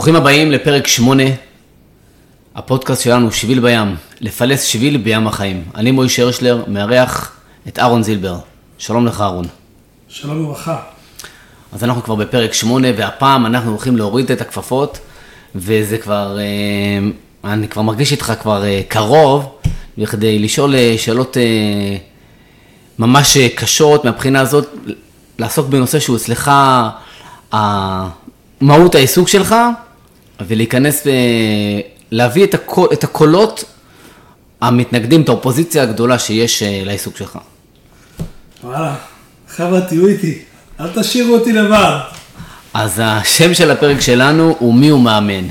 ברוכים הבאים לפרק 8, הפודקאסט שלנו, שביל בים, לפלס שביל בים החיים. אני מוישה הרשלר, מארח את אהרון זילבר. שלום לך אהרון. שלום וברכה. אז אנחנו כבר בפרק 8, והפעם אנחנו הולכים להוריד את הכפפות, וזה כבר, אה, אני כבר מרגיש איתך כבר אה, קרוב, בכדי לשאול אה, שאלות ממש קשות מהבחינה הזאת, לעסוק בנושא שהוא אצלך מהות העיסוק שלך, ולהיכנס ולהביא את, הקול, את הקולות המתנגדים, את האופוזיציה הגדולה שיש לעיסוק שלך. וואלה, חבר'ה תהיו איתי, אל תשאירו אותי לבד. אז השם של הפרק שלנו הוא מי הוא מאמן.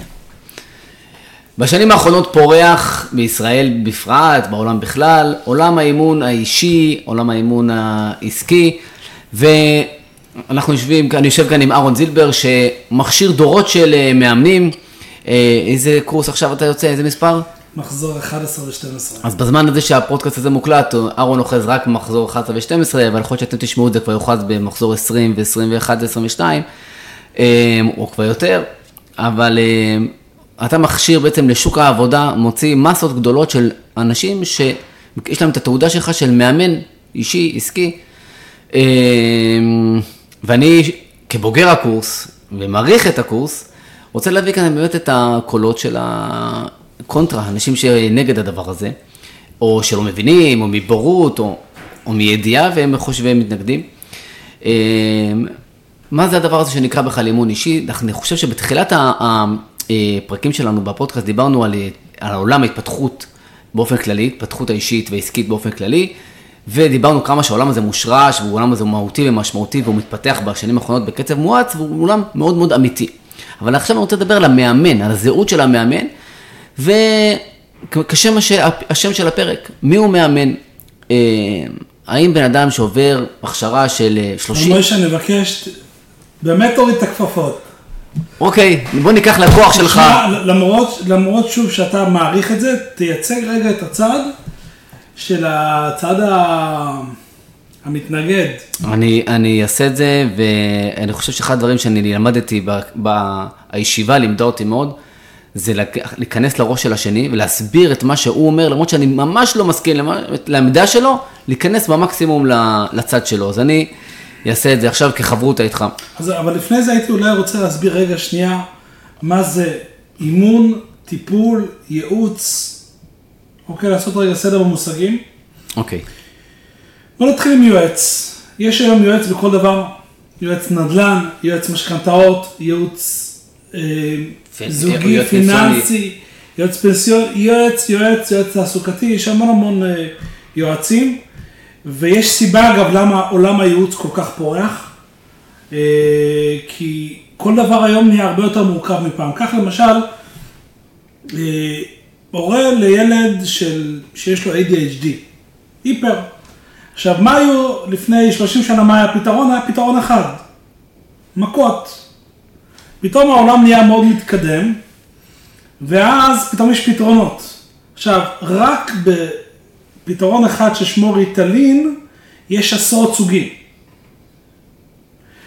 בשנים האחרונות פורח בישראל בפרט, בעולם בכלל, עולם האימון האישי, עולם האימון העסקי, ואנחנו יושבים, אני יושב כאן עם אהרון זילבר שמכשיר דורות של אה, מאמנים. אה, איזה קורס עכשיו אתה יוצא, איזה מספר? מחזור 11 ו-12. אז בזמן הזה שהפודקאסט הזה מוקלט, אהרון אוחז רק במחזור 11 ו-12, אבל יכול להיות שאתם תשמעו את זה כבר יוחז במחזור 20 ו-21 ו-22, או כבר יותר, אבל אה, אתה מכשיר בעצם לשוק העבודה, מוציא מסות גדולות של אנשים שיש להם את התעודה שלך של מאמן אישי, עסקי, אה, ואני כבוגר הקורס ומעריך את הקורס, רוצה להביא כאן באמת את הקולות של ה... קונטרה, אנשים שנגד הדבר הזה, או שלא מבינים, או מבורות, או, או מידיעה, והם חושבים מתנגדים. אמ, מה זה הדבר הזה שנקרא בכלל אימון אישי? אני חושב שבתחילת הפרקים שלנו בפודקאסט דיברנו על, על עולם ההתפתחות באופן כללי, התפתחות האישית והעסקית באופן כללי, ודיברנו כמה שהעולם הזה מושרש, והעולם הזה הוא מהותי ומשמעותי, והוא מתפתח בשנים האחרונות בקצב מואץ, והוא עולם מאוד מאוד אמיתי. אבל עכשיו אני רוצה לדבר על המאמן, על הזהות של המאמן, וכשם השם של הפרק, מי הוא מאמן? אה, האם בן אדם שעובר הכשרה של 30... משה, אני מבקש, באמת תוריד את הכפפות. אוקיי, בוא ניקח לקוח שלך. למרות, למרות שוב שאתה מעריך את זה, תייצג רגע את הצד של הצד ה... המתנגד. אני, אני אעשה את זה, ואני חושב שאחד הדברים שאני למדתי בישיבה, לימדה אותי מאוד, זה להיכנס לראש של השני ולהסביר את מה שהוא אומר, למרות שאני ממש לא מסכים לעמדה שלו, להיכנס במקסימום לצד שלו. אז אני אעשה את זה עכשיו כחברותא איתך. אז, אבל לפני זה הייתי אולי רוצה להסביר רגע שנייה, מה זה אימון, טיפול, ייעוץ, אוקיי, לעשות רגע סדר במושגים. אוקיי. בוא נתחיל עם יועץ. יש היום יועץ בכל דבר, יועץ נדל"ן, יועץ משכנתאות, ייעוץ אה, זוגי, פיננסי, יועץ פנסיון, יועץ, יועץ, יועץ תעסוקתי, יש המון המון אה, יועצים, ויש סיבה אגב למה עולם הייעוץ כל כך פורח, אה, כי כל דבר היום נהיה הרבה יותר מורכב מפעם. כך למשל, הורה לילד של, שיש לו ADHD, היפר. עכשיו, מה היו לפני 30 שנה, מה היה הפתרון? היה פתרון אחד, מכות. פתאום העולם נהיה מאוד מתקדם, ואז פתאום יש פתרונות. עכשיו, רק בפתרון אחד ששמו ריטלין, יש עשרות סוגים.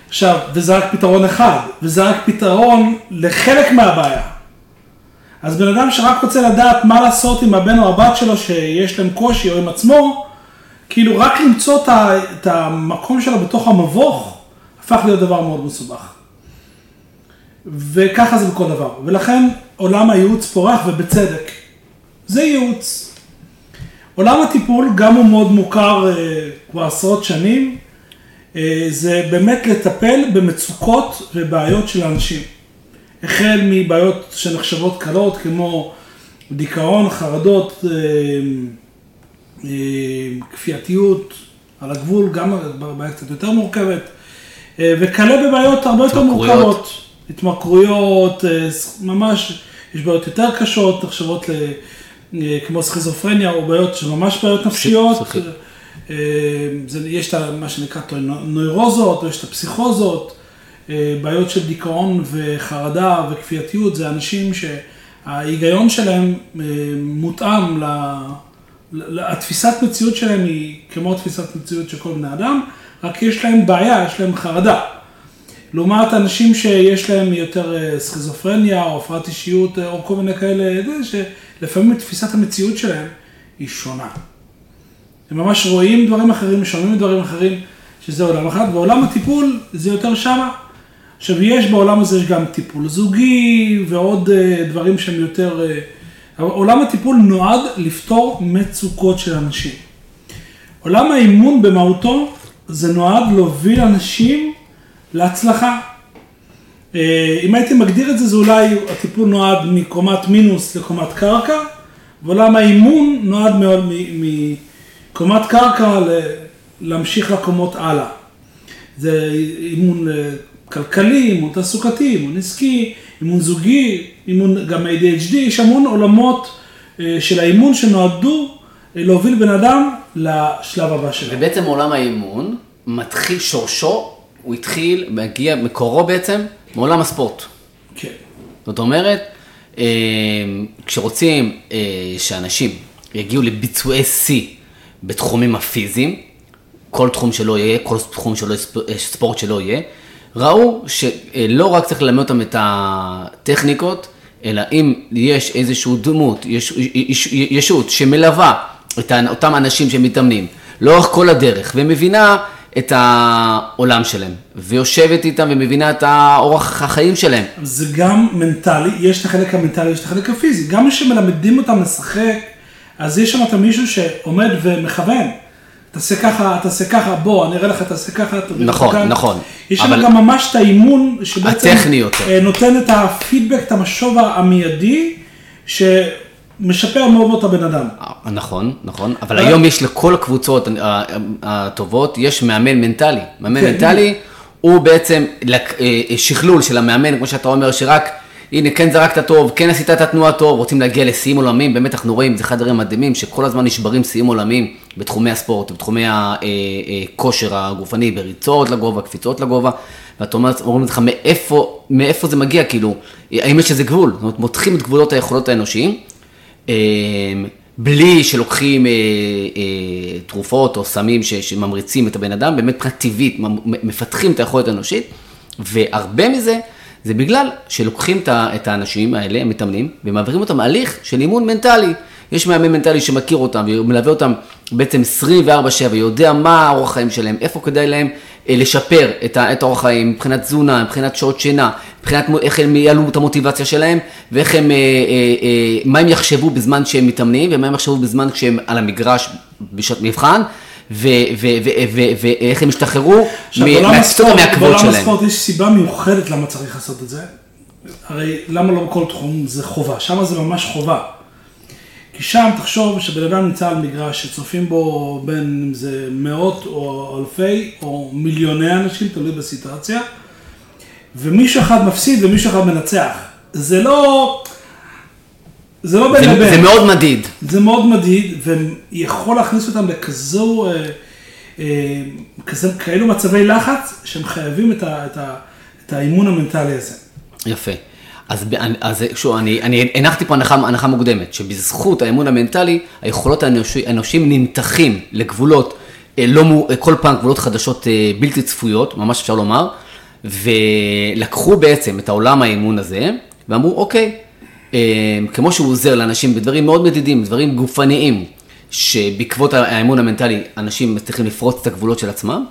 עכשיו, וזה רק פתרון אחד, וזה רק פתרון לחלק מהבעיה. אז בן אדם שרק רוצה לדעת מה לעשות עם הבן או הבת שלו שיש להם קושי או עם עצמו, כאילו רק למצוא את המקום שלו בתוך המבוך, הפך להיות דבר מאוד מסובך. וככה זה בכל דבר. ולכן עולם הייעוץ פורח ובצדק. זה ייעוץ. עולם הטיפול, גם הוא מאוד מוכר uh, כבר עשרות שנים, uh, זה באמת לטפל במצוקות ובעיות של אנשים. החל מבעיות שנחשבות קלות, כמו דיכאון, חרדות, uh, כפייתיות, על הגבול, גם בעיה קצת יותר מורכבת, uh, וכלה בבעיות הרבה יותר מורכבות. התמכרויות, אה, ממש, יש בעיות יותר קשות, נחשבות אה, כמו סכיזופרניה או בעיות שממש בעיות נפשיות. אה, יש את מה שנקרא נוירוזות, או יש את הפסיכוזות, בעיות של דיכאון וחרדה וכפייתיות, זה אנשים שההיגיון שלהם מותאם, התפיסת מציאות שלהם היא כמו תפיסת מציאות של כל בני אדם, רק יש להם בעיה, יש להם חרדה. לעומת אנשים שיש להם יותר אה, סכיזופרניה או הפרעת אישיות אה, או כל מיני כאלה, זה שלפעמים תפיסת המציאות שלהם היא שונה. הם ממש רואים דברים אחרים, שומעים דברים אחרים, שזה עולם אחד, ועולם הטיפול זה יותר שמה. עכשיו, יש בעולם הזה גם טיפול זוגי ועוד אה, דברים שהם יותר... אה, עולם הטיפול נועד לפתור מצוקות של אנשים. עולם האימון במהותו זה נועד להוביל אנשים להצלחה. אה, אם הייתי מגדיר את זה, זה אולי הטיפול נועד מקומת מינוס לקומת קרקע, ועולם האימון נועד מקומת קרקע להמשיך לקומות הלאה. זה אימון כלכלי, אימון תעסוקתי, אימון עסקי, אימון זוגי, אימון גם ADHD, יש המון עולמות אה, של האימון שנועדו אה, להוביל בן אדם לשלב הבא שלו. ובעצם עולם האימון מתחיל שורשו, הוא התחיל, מגיע, מקורו בעצם, מעולם הספורט. כן. זאת אומרת, אה, כשרוצים שאנשים יגיעו לביצועי שיא בתחומים הפיזיים, כל תחום שלא יהיה, כל תחום שלא, ספורט שלא יהיה, ראו שלא רק צריך ללמד אותם את הטכניקות, אלא אם יש איזושהי דמות, יש, יש, ישות שמלווה את אותם אנשים שמתאמנים לאורך כל הדרך ומבינה את העולם שלהם, ויושבת איתם ומבינה את אורח החיים שלהם. זה גם מנטלי, יש את החלק המנטלי, יש את החלק הפיזי. גם כשמלמדים אותם לשחק, אז יש שם את מישהו שעומד ומכוון. תעשה ככה, תעשה ככה, בוא, אני אראה לך, תעשה ככה. נכון. נכון. יש לנו גם ממש את האימון, שבעצם. אה, נותן את הפידבק, את המשוב המיידי, שמשפר מאוד את הבן אדם. אה, נכון, נכון, אבל היום יש לכל הקבוצות הטובות, יש מאמן מנטלי. מאמן כן. מנטלי הוא בעצם אה, שכלול של המאמן, כמו שאתה אומר, שרק... הנה, כן זרקת טוב, כן עשית את התנועה טוב, רוצים להגיע לשיאים עולמיים, באמת אנחנו רואים, זה אחד הדברים מדהימים, שכל הזמן נשברים שיאים עולמיים בתחומי הספורט, בתחומי הכושר הגופני, בריצות לגובה, קפיצות לגובה, ואתה אומר, אומרים לך, מאיפה, מאיפה זה מגיע, כאילו, האם יש איזה גבול? זאת אומרת, מותחים את גבולות היכולות האנושיים, אה, בלי שלוקחים אה, אה, תרופות או סמים שממריצים את הבן אדם, באמת מבחינה טבעית, מפתחים את היכולת האנושית, והרבה מזה, זה בגלל שלוקחים את האנשים האלה, המתאמנים, ומעבירים אותם הליך של אימון מנטלי. יש מאמן מנטלי שמכיר אותם ומלווה אותם בעצם 24/7, יודע מה האורח חיים שלהם, איפה כדאי להם אה, לשפר את, האורח חיים מבחינת תזונה, מבחינת שעות שינה, מבחינת איך הם יעלו את המוטיבציה שלהם, ואיך הם, אה, אה, מה הם יחשבו בזמן שהם מתאמנים, ומה הם יחשבו בזמן כשהם על המגרש בשעת מבחן. ואיך הם השתחררו ומהכבוד שלהם. בעולם הספורט יש סיבה מיוחדת למה צריך לעשות את זה. הרי למה לא בכל תחום זה חובה? שם זה ממש חובה. כי שם תחשוב שבן אדם נמצא על מגרש שצופים בו בין אם זה מאות או אלפי או מיליוני אנשים, תלוי בסיטואציה, ומישהו אחד מפסיד ומישהו אחד מנצח. זה לא... זה לא בין לבין. זה מאוד מדיד. זה מאוד מדיד, ויכול להכניס אותם לכזו, אה, אה, כזה, כאלו מצבי לחץ, שהם חייבים את, ה, את, ה, את האימון המנטלי הזה. יפה. אז, אז שוב, אני, אני הנחתי פה הנחה, הנחה מוקדמת, שבזכות האמון המנטלי, היכולות האנושיים נמתחים לגבולות, אה, לא, כל פעם גבולות חדשות בלתי צפויות, ממש אפשר לומר, ולקחו בעצם את העולם האמון הזה, ואמרו, אוקיי, כמו שהוא עוזר לאנשים בדברים מאוד מדידים, דברים גופניים, שבעקבות האמון המנטלי אנשים מצליחים לפרוץ את הגבולות של עצמם,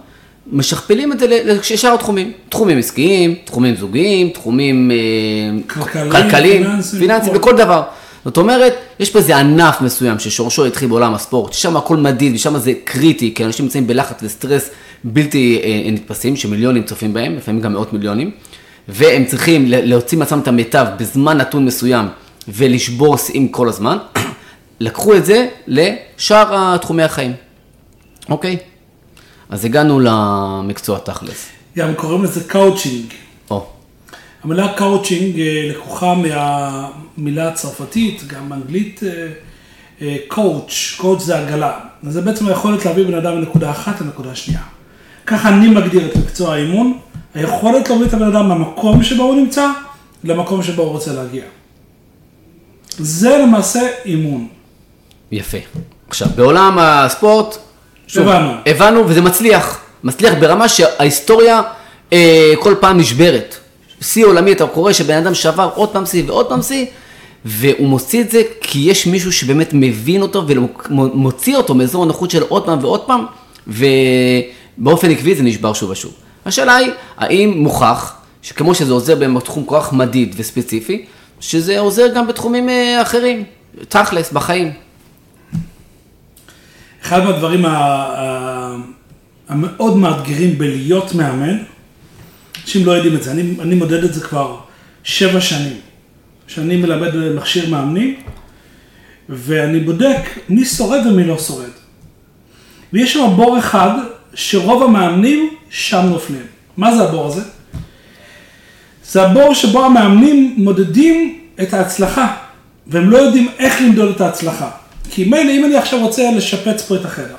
משכפלים את זה לשאר התחומים, תחומים עסקיים, תחומים זוגיים, תחומים אה, כלכליים, פיננסיים, בכל דבר. זאת אומרת, יש פה איזה ענף מסוים ששורשו התחיל בעולם הספורט, ששם הכל מדיד ושם זה קריטי, כי אנשים נמצאים בלחץ וסטרס בלתי אה, נתפסים, שמיליונים צופים בהם, לפעמים גם מאות מיליונים. והם צריכים להוציא מעצמם את המיטב בזמן נתון מסוים ולשבור שיאים כל הזמן, לקחו את זה לשאר תחומי החיים, אוקיי? אז הגענו למקצוע תכלס. גם קוראים לזה קאוצ'ינג. או. המילה קאוצ'ינג אה, לקוחה מהמילה הצרפתית, גם אנגלית coach, coach זה עגלה. אז זה בעצם היכולת להביא בן אדם מנקודה אחת לנקודה שנייה. ככה אני מגדיר את מקצוע האימון. היכולת להוביל את הבן אדם מהמקום שבו הוא נמצא, למקום שבו הוא רוצה להגיע. זה למעשה אימון. יפה. עכשיו, בעולם הספורט, שוב, הבנו. הבנו וזה מצליח. מצליח ברמה שההיסטוריה אה, כל פעם נשברת. שיא עולמי, אתה קורא שבן אדם שבר עוד פעם שיא ועוד פעם שיא, והוא מוציא את זה כי יש מישהו שבאמת מבין אותו ומוציא אותו מאזור הנוחות שלו עוד פעם ועוד פעם, ובאופן עקבי זה נשבר שוב ושוב. השאלה היא, האם מוכח שכמו שזה עוזר בתחום כך מדיד וספציפי, שזה עוזר גם בתחומים אה, אחרים, תכלס, בחיים. אחד מהדברים המאוד מאתגרים בלהיות מאמן, אנשים לא יודעים את זה, אני, אני מודד את זה כבר שבע שנים, שאני מלמד מכשיר מאמנים, ואני בודק מי שורד ומי לא שורד. ויש שם בור אחד שרוב המאמנים שם נופלים. מה זה הבור הזה? זה הבור שבו המאמנים מודדים את ההצלחה, והם לא יודעים איך למדוד את ההצלחה. כי מילא אם אני עכשיו רוצה לשפץ פה את החדר.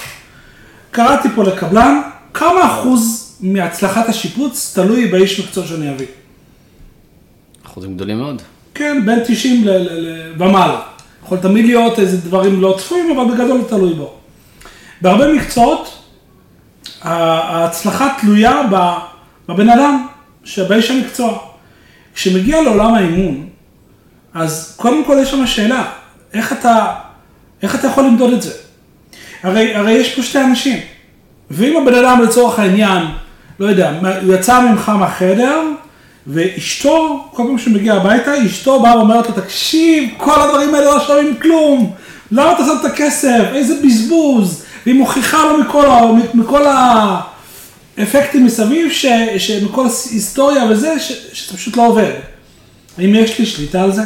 קראתי פה לקבלן, כמה אחוז מהצלחת השיפוץ תלוי באיש מקצוע שאני אביא. אחוזים גדולים מאוד. כן, בין 90 ומעלה. יכול תמיד להיות איזה דברים לא צפויים, אבל בגדול תלוי בו. בהרבה מקצועות, ההצלחה תלויה בבן אדם, שבאיש המקצוע. כשמגיע לעולם האימון, אז קודם כל יש שם שאלה, איך אתה, איך אתה יכול למדוד את זה? הרי, הרי יש פה שתי אנשים, ואם הבן אדם לצורך העניין, לא יודע, יצא ממך מהחדר, ואשתו, כל פעם שהוא מגיע הביתה, אשתו באה ואומרת לו, תקשיב, כל הדברים האלה לא שווים כלום, למה אתה שם את הכסף, איזה בזבוז, והיא מוכיחה לו מכל, מכל האפקטים מסביב, ש, שמכל היסטוריה וזה, ש, שזה פשוט לא עובד. האם יש לי שליטה על זה?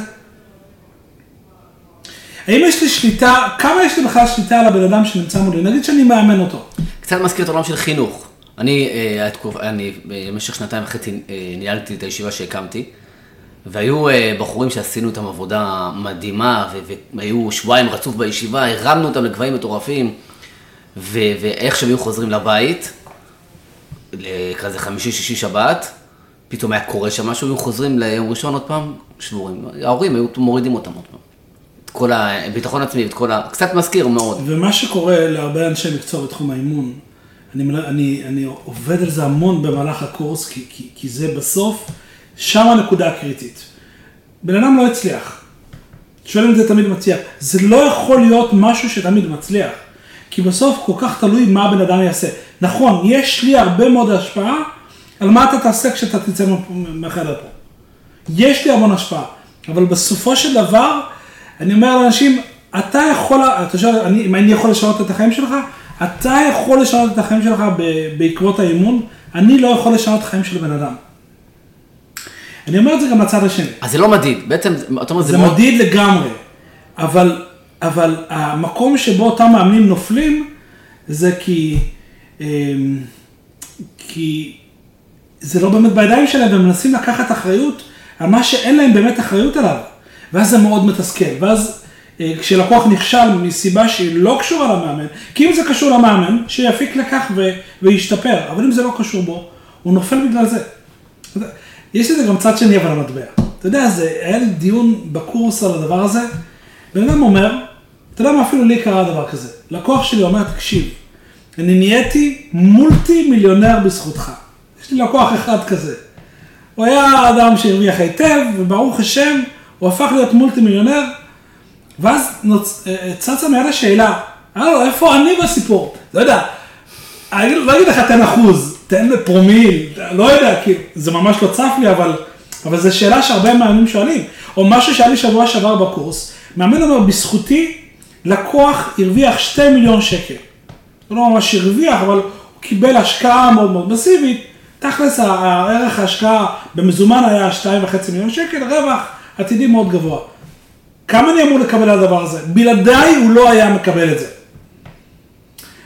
האם יש לי שליטה, כמה יש לי בכלל שליטה על הבן אדם שנמצא מולי? נגיד שאני מאמן אותו. קצת מזכיר את העולם של חינוך. אני, אה, אני במשך שנתיים וחצי אה, ניהלתי את הישיבה שהקמתי, והיו אה, בחורים שעשינו איתם עבודה מדהימה, והיו שבועיים רצוף בישיבה, הרמנו אותם לגבהים מטורפים, ואיך שהם היו חוזרים לבית, כזה חמישי, שישי, שבת, פתאום היה קורה שם משהו, היו חוזרים ליום ראשון עוד פעם, שבורים. ההורים היו מורידים אותם עוד פעם. את כל הביטחון עצמי, את כל ה... קצת מזכיר מאוד. ומה שקורה להרבה אנשי מקצוע בתחום האימון, אני, אני, אני עובד על זה המון במהלך הקורס, כי, כי, כי זה בסוף, שם הנקודה הקריטית. בן אדם לא הצליח. שואלים את זה תמיד מצליח. זה לא יכול להיות משהו שתמיד מצליח. כי בסוף כל כך תלוי מה הבן אדם יעשה. נכון, יש לי הרבה מאוד השפעה על מה אתה תעשה כשאתה תצא מהחדר פה. יש לי המון השפעה, אבל בסופו של דבר, אני אומר לאנשים, אתה יכול, אתה שואל, אם אני יכול לשנות את החיים שלך, אתה יכול לשנות את החיים שלך בעקבות האימון, אני לא יכול לשנות את החיים של בן אדם. אני אומר את זה גם לצד השני. אז זה לא מדיד, בעצם, אתה אומר, זה, זה מאוד... מדיד לגמרי, אבל, אבל המקום שבו אותם מאמנים נופלים, זה כי, אמ, כי זה לא באמת בידיים שלהם, והם מנסים לקחת אחריות על מה שאין להם באמת אחריות עליו. ואז זה מאוד מתסכל, ואז אה, כשלקוח נכשל מסיבה שהיא לא קשורה למאמן, כי אם זה קשור למאמן, שיפיק לכך ו- וישתפר, אבל אם זה לא קשור בו, הוא נופל בגלל זה. יש לזה גם צד שני אבל המטבע. אתה יודע, זה, היה לי דיון בקורס על הדבר הזה, בן אדם אומר, אתה יודע מה, אפילו לי קרה דבר כזה. לקוח שלי אומר, תקשיב, אני נהייתי מולטי מיליונר בזכותך. יש לי לקוח אחד כזה. הוא היה אדם שהרוויח היטב, וברוך השם, הוא הפך להיות מולטי מיליונר, ואז נוצ... אה, אה, צצה מעל השאלה, הלו, איפה אני בסיפור? לא יודע, אני לא אגיד לך תן אחוז, תן פרומיל, לא יודע, כי זה ממש לא צף לי, אבל, אבל זו שאלה שהרבה מאמנים שואלים. או משהו שהיה לי שבוע שעבר בקורס, מאמן אומר, בזכותי לקוח הרוויח 2 מיליון שקל. הוא לא ממש הרוויח, אבל הוא קיבל השקעה מאוד מאוד מסיבית. תכלס הערך ההשקעה במזומן היה 2.5 מיליון שקל, רווח עתידי מאוד גבוה. כמה אני אמור לקבל על הדבר הזה? בלעדיי הוא לא היה מקבל את זה.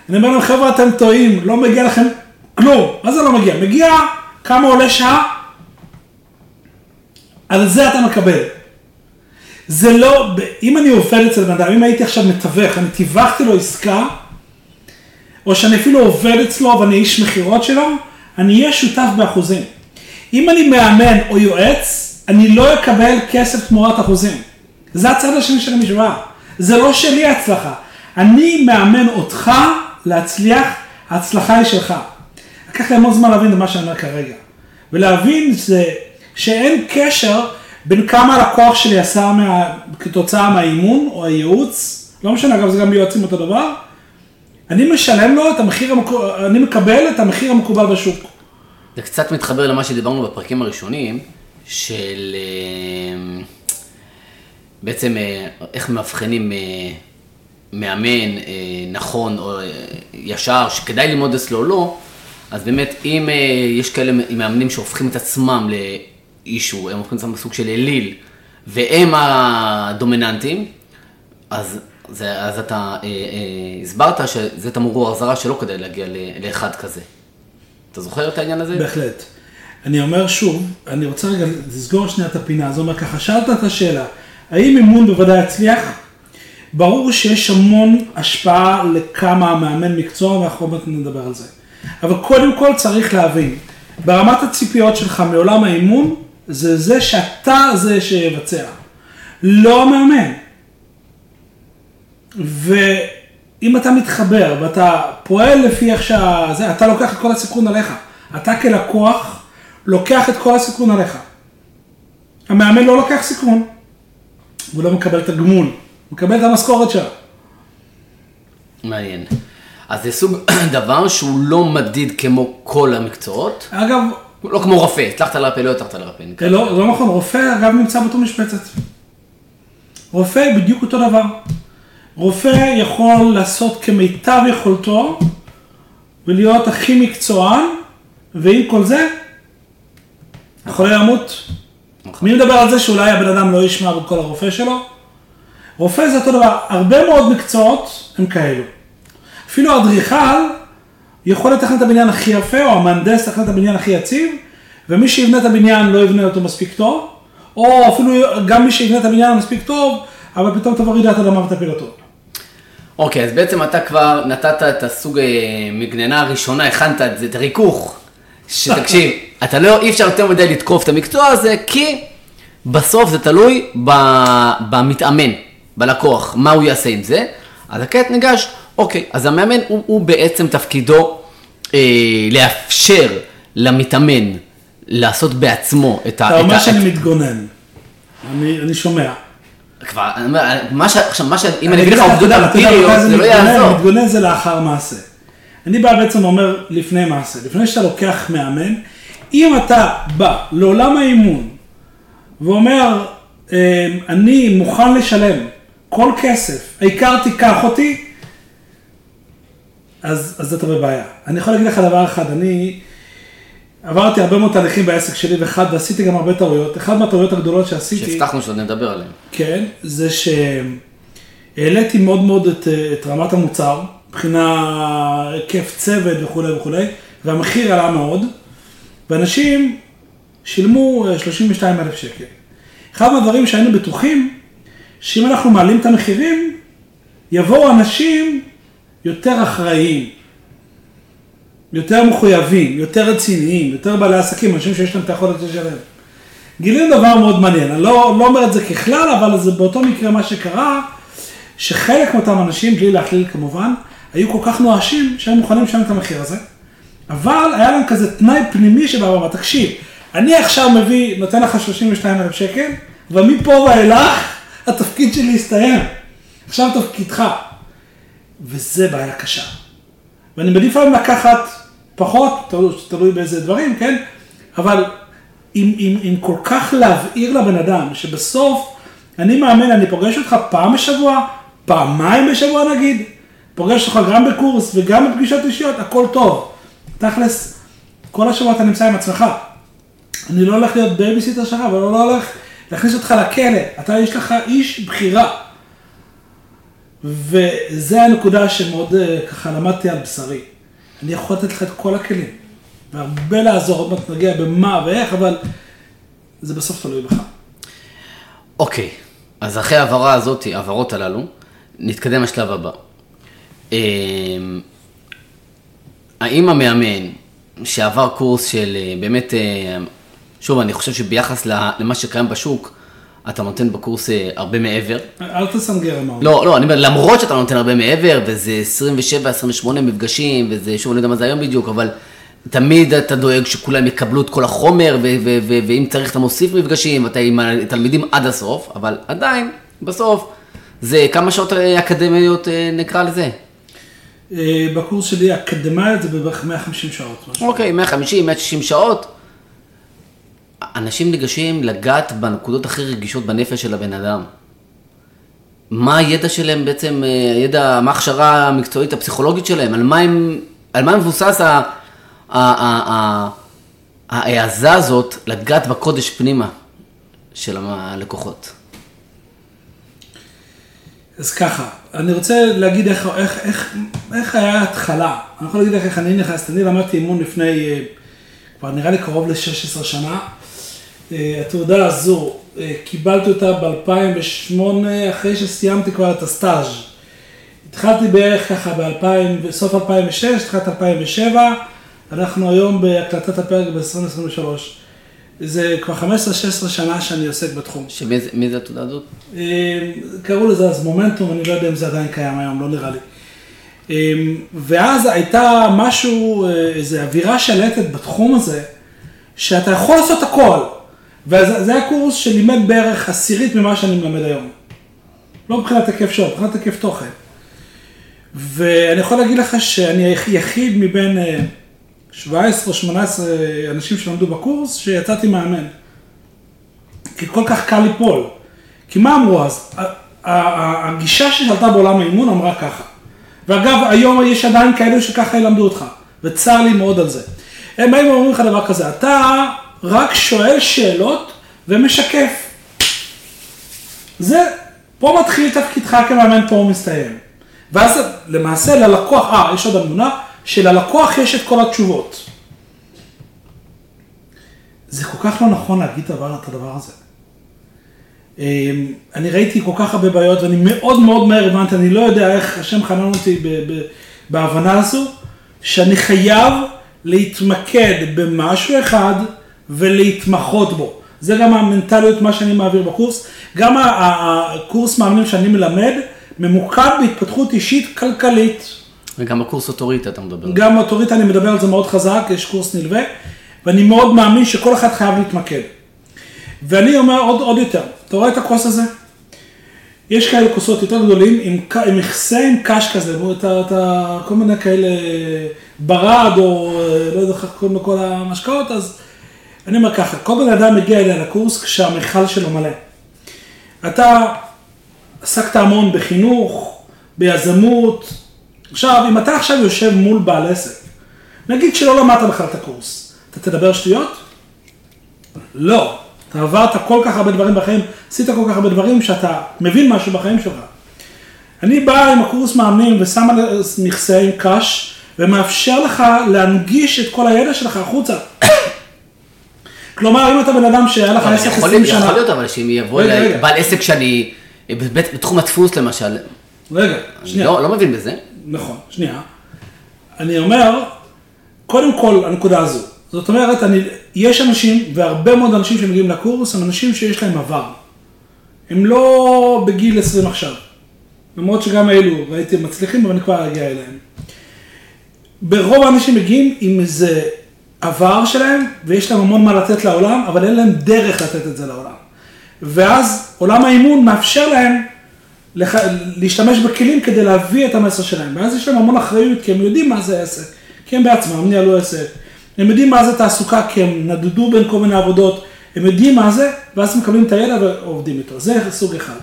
אני אומר להם, חבר'ה, אתם טועים, לא מגיע לכם כלום. מה זה לא מגיע? מגיע כמה עולה שעה, על זה אתה מקבל. זה לא, אם אני עובד אצל בן אדם, אם הייתי עכשיו מתווך, אני טיווחתי לו עסקה, או שאני אפילו עובד אצלו ואני איש מכירות שלו, אני אהיה שותף באחוזים. אם אני מאמן או יועץ, אני לא אקבל כסף תמורת אחוזים. זה הצד השני של המשוואה. זה לא שלי הצלחה. אני מאמן אותך להצליח, ההצלחה היא שלך. לקח לי המון זמן להבין את מה שאני אומר כרגע. ולהבין זה, שאין קשר בין כמה הלקוח שלי עשה מה, כתוצאה מהאימון או הייעוץ, לא משנה, אגב זה גם ביועצים אותו דבר, אני משלם לו את המחיר, המקו... אני מקבל את המחיר המקובל בשוק. זה קצת מתחבר למה שדיברנו בפרקים הראשונים, של אה, בעצם אה, איך מאבחנים אה, מאמן נכון או ישר, שכדאי ללמוד אצלו או לא, אז באמת אם יש כאלה מאמנים שהופכים את עצמם לאישו, הם הופכים את עצמם לסוג של אליל, והם הדומיננטים, אז, זה, אז אתה אה, אה, הסברת שזה תמרור אזהרה שלא כדאי להגיע לאחד כזה. אתה זוכר את העניין הזה? בהחלט. אני אומר שוב, אני רוצה רגע לסגור שנייה את הפינה, זה אומר ככה, שאלת את השאלה, האם אימון בוודאי יצליח? ברור שיש המון השפעה לכמה המאמן מקצוע, ואנחנו עוד נדבר על זה. אבל קודם כל צריך להבין, ברמת הציפיות שלך מעולם האימון, זה זה שאתה זה שיבצע, לא המאמן. ואם אתה מתחבר ואתה פועל לפי איך שזה, אתה לוקח את כל הסיכון עליך. אתה כלקוח לוקח את כל הסיכון עליך. המאמן לא לוקח סיכון, הוא לא מקבל את הגמול, הוא מקבל את המשכורת שלו. מעניין. אז זה סוג דבר שהוא לא מדיד כמו כל המקצועות. אגב... לא כמו רופא, הצלחת לרפא, לא הצלחת לרפא. לא, לא נכון, רופא אגב נמצא באותו משבצת. רופא בדיוק אותו דבר. רופא יכול לעשות כמיטב יכולתו ולהיות הכי מקצוען, ועם כל זה, יכול למות. נכון. מי מדבר על זה שאולי הבן אדם לא ישמע בכל הרופא שלו? רופא זה אותו דבר, הרבה מאוד מקצועות הם כאלו. אפילו אדריכל יכול לתכנן את הבניין הכי יפה, או המהנדס לתכנן את הבניין הכי יציב, ומי שיבנה את הבניין לא יבנה אותו מספיק טוב, או אפילו גם מי שיבנה את הבניין מספיק טוב, אבל פתאום תבוא רעידת אדמה ותפיל אותו. אוקיי, אז בעצם אתה כבר נתת את הסוג אה, מגננה הראשונה, הכנת את זה, את הריכוך. שתקשיב, אתה לא, אי אפשר יותר מדי לתקוף את המקצוע הזה, כי בסוף זה תלוי במתאמן, בלקוח, מה הוא יעשה עם זה. אז הקט ניגש, אוקיי, אז המאמן הוא, הוא בעצם תפקידו אה, לאפשר למתאמן לעשות בעצמו את ה... אתה אומר שאני מתגונן, אני, אני שומע. כבר, מה ש... עכשיו, מה ש... אם אני אגיד לך עובדות אמפיריות, זה לא יעזור. מתגונן זה לאחר מעשה. אני בא בעצם אומר לפני מעשה, לפני שאתה לוקח מאמן, אם אתה בא לעולם האימון ואומר, אמ, אני מוכן לשלם כל כסף, העיקר תיקח אותי, אז, אז אתה בבעיה. אני יכול להגיד לך דבר אחד, אני עברתי הרבה מאוד תהליכים בעסק שלי, ואחד, ועשיתי גם הרבה טעויות. אחת מהטעויות הגדולות שעשיתי... שהבטחנו שעוד נדבר עליהן. כן, זה שהעליתי מאוד מאוד את, את רמת המוצר, מבחינה היקף צוות וכולי וכולי, והמחיר עלה מאוד, ואנשים שילמו 32 אה, אלף שקל. אחד מהדברים שהיינו בטוחים, שאם אנחנו מעלים את המחירים, יבואו אנשים יותר אחראיים, יותר מחויבים, יותר רציניים, יותר בעלי עסקים, אנשים שיש להם את היכולת לשלם. גילינו דבר מאוד מעניין, אני לא, לא אומר את זה ככלל, אבל זה באותו מקרה מה שקרה, שחלק מאותם אנשים, בלי להכליל כמובן, היו כל כך נואשים שהם מוכנים לשלם את המחיר הזה, אבל היה להם כזה תנאי פנימי שבא ואמר, תקשיב, אני עכשיו מביא, נותן לך 32 אלף שקל, ומפה ואילך התפקיד שלי הסתיים. עכשיו תפקידך. וזה בעיה קשה. ואני מעדיף היום לקחת פחות, תלוי, באיזה דברים, כן? אבל אם, אם, אם כל כך להבהיר לבן אדם, שבסוף אני מאמן, אני פוגש אותך פעם בשבוע, פעמיים בשבוע נגיד, פוגש אותך גם בקורס וגם בפגישות אישיות, הכל טוב. תכלס, כל השבוע אתה נמצא עם עצמך. אני לא הולך להיות בייביסיטר שלך, אבל לא הולך להכניס אותך לכלא. אתה, יש לך איש בחירה. וזה הנקודה שמאוד אה, ככה למדתי על בשרי. אני יכול לתת לך את כל הכלים, והרבה לעזור, עוד מעט נגיע במה ואיך, אבל זה בסוף תלוי בך. אוקיי, אז אחרי ההבהרה הזאת, ההבהרות הללו, נתקדם לשלב הבא. אמ, האם המאמן שעבר קורס של אה, באמת, אה, שוב, אני חושב שביחס למה שקיים בשוק, אתה נותן בקורס אה, הרבה מעבר. אל תסנגר אמרנו. לא, לא, אני אומר, למרות שאתה נותן הרבה מעבר, וזה 27-28 מפגשים, וזה, שוב, אני לא יודע מה זה היום בדיוק, אבל תמיד אתה דואג שכולם יקבלו את כל החומר, ואם צריך אתה מוסיף מפגשים, אתה עם התלמידים עד הסוף, אבל עדיין, בסוף, זה כמה שעות אה, אקדמיות אה, נקרא לזה. בקורס שלי אקדמאיות זה בערך 150 שעות. אוקיי, 150, 160 שעות. אנשים ניגשים לגעת בנקודות הכי רגישות בנפש של הבן אדם. מה הידע שלהם בעצם, אה, הידע, מה ההכשרה המקצועית הפסיכולוגית שלהם, על מה, הם, על מה מבוסס ההעזה הזאת לגעת בקודש פנימה של הלקוחות. אז ככה, אני רוצה להגיד איך, איך, איך, איך היה ההתחלה. אני יכול להגיד לך איך אני נכנסתי, אני למדתי אימון לפני, אה, כבר נראה לי קרוב ל-16 שנה. אה, התעודה הזו, אה, קיבלתי אותה ב-2008, אחרי שסיימתי כבר את הסטאז'. התחלתי בערך ככה ב-2000, בסוף 2006, התחלת 2007, אנחנו היום בהקלטת הפרק ב-2023. זה כבר 15-16 שנה שאני עוסק בתחום. שמי זה- התעודה הזאת? אה, קראו לזה אז מומנטום, אני לא יודע אם זה עדיין קיים היום, לא נראה לי. ואז הייתה משהו, איזו אווירה שלטת בתחום הזה, שאתה יכול לעשות הכל. וזה היה קורס שלימד בערך עשירית ממה שאני מלמד היום. לא מבחינת היקף שעות, מבחינת היקף תוכן. ואני יכול להגיד לך שאני היחיד מבין אה, 17 או 18 אנשים שלמדו בקורס, שיצאתי מאמן. כי כל כך קל ליפול. כי מה אמרו אז? הגישה ששלטה בעולם האימון אמרה ככה. ואגב, היום יש עדיין כאלו שככה ילמדו אותך, וצר לי מאוד על זה. הם באים ואומרים לך דבר כזה, אתה רק שואל שאלות ומשקף. זה, פה מתחיל תפקידך כמאמן, פה הוא מסתיים. ואז למעשה ללקוח, אה, יש עוד אמונה, שללקוח יש את כל התשובות. זה כל כך לא נכון להגיד את הדבר, את הדבר הזה. אמ, אני ראיתי כל כך הרבה בעיות ואני מאוד מאוד מהר הבנתי, אני לא יודע איך השם חנן אותי בהבנה הזו, שאני חייב להתמקד במשהו אחד ולהתמחות בו. זה גם המנטליות, מה שאני מעביר בקורס. גם הקורס מאמנים שאני מלמד, ממוקד בהתפתחות אישית כלכלית. וגם בקורס אוטוריטה אתה מדבר. גם אוטוריטה, אני מדבר על זה מאוד חזק, יש קורס נלווה, ואני מאוד מאמין שכל אחד חייב להתמקד. ואני אומר עוד, עוד יותר, אתה רואה את הכוס הזה? יש כאלה כוסות יותר גדולים, עם, מכסה עם קש כזה, אתה, אתה, כל מיני כאלה ברד, או אה, לא יודע איך קוראים לכל המשקאות, אז אני אומר ככה, כל בן אדם מגיע אליה לקורס כשהמכל שלו מלא. אתה עסקת המון בחינוך, ביזמות. עכשיו, אם אתה עכשיו יושב מול בעל עסק, נגיד שלא למדת בכלל את הקורס, אתה תדבר שטויות? לא. אתה עברת כל כך הרבה דברים בחיים, עשית כל כך הרבה דברים שאתה מבין משהו בחיים שלך. אני בא עם הקורס מאמנים ושם על מכסה עם קש, ומאפשר לך להנגיש את כל הידע שלך החוצה. כלומר, אם אתה בן אדם שהיה לך עסק יכול 20 להיות- שנה... יכול להיות אבל שאם יבוא אליי. בעל עסק שאני, בבית- בתחום הדפוס למשל, רגע, אני שנייה. לא לא מבין בזה. נכון, שנייה. אני אומר, קודם כל, הנקודה הזו. זאת אומרת, אני, יש אנשים, והרבה מאוד אנשים שמגיעים לקורס, הם אנשים שיש להם עבר. הם לא בגיל 20 עכשיו. למרות שגם אלו, ראיתי, הם מצליחים, אבל אני כבר אגיע אליהם. ברוב האנשים מגיעים עם איזה עבר שלהם, ויש להם המון מה לתת לעולם, אבל אין להם דרך לתת את זה לעולם. ואז עולם האימון מאפשר להם לח... להשתמש בכלים כדי להביא את המסר שלהם. ואז יש להם המון אחריות, כי הם יודעים מה זה עסק, כי הם בעצמם ניהלו עסק. הם יודעים מה זה תעסוקה, כי הם נדדו בין כל מיני עבודות, הם יודעים מה זה, ואז מקבלים את הידע ועובדים איתו. זה סוג אחד.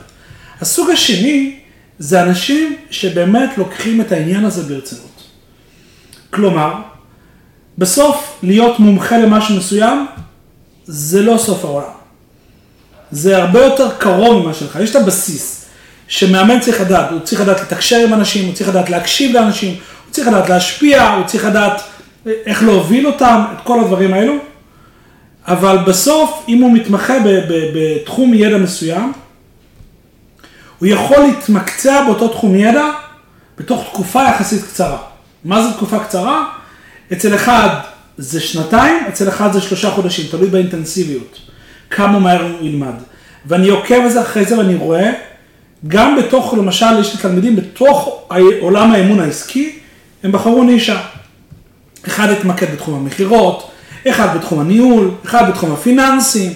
הסוג השני, זה אנשים שבאמת לוקחים את העניין הזה ברצינות. כלומר, בסוף להיות מומחה למשהו מסוים, זה לא סוף העולם. זה הרבה יותר קרוב ממה שלך, יש את הבסיס שמאמן צריך לדעת, הוא צריך לדעת לתקשר עם אנשים, הוא צריך לדעת להקשיב לאנשים, הוא צריך לדעת להשפיע, הוא צריך לדעת איך להוביל אותם, את כל הדברים האלו, אבל בסוף, אם הוא מתמחה בתחום ידע מסוים, הוא יכול להתמקצע באותו תחום ידע בתוך תקופה יחסית קצרה. מה זה תקופה קצרה? אצל אחד זה שנתיים, אצל אחד זה שלושה חודשים, תלוי באינטנסיביות. כמה מהר הוא ילמד. ואני עוקב על זה אחרי זה ואני רואה, גם בתוך, למשל, יש לי תלמידים בתוך עולם האמון העסקי, הם בחרו נישה. אחד יתמקד בתחום המכירות, אחד בתחום הניהול, אחד בתחום הפיננסים.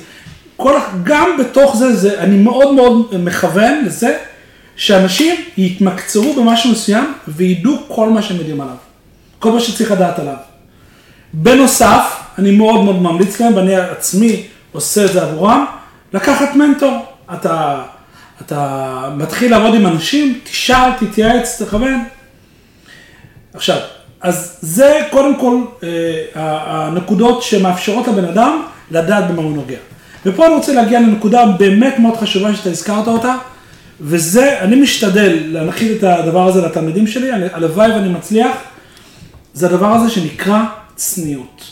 כל, גם בתוך זה, זה, אני מאוד מאוד מכוון לזה שאנשים יתמקצרו במשהו מסוים וידעו כל מה שהם יודעים עליו. כל מה שצריך לדעת עליו. בנוסף, אני מאוד מאוד ממליץ להם, ואני עצמי עושה את זה עבורם, לקחת מנטור. אתה, אתה מתחיל לעבוד עם אנשים, תשאל, תתייעץ, תכוון. עכשיו, אז זה קודם כל אה, הנקודות שמאפשרות לבן אדם לדעת במה הוא נוגע. ופה אני רוצה להגיע לנקודה באמת מאוד חשובה שאתה הזכרת אותה, וזה, אני משתדל להנחיל את הדבר הזה לתלמידים שלי, הלוואי ואני מצליח, זה הדבר הזה שנקרא צניעות.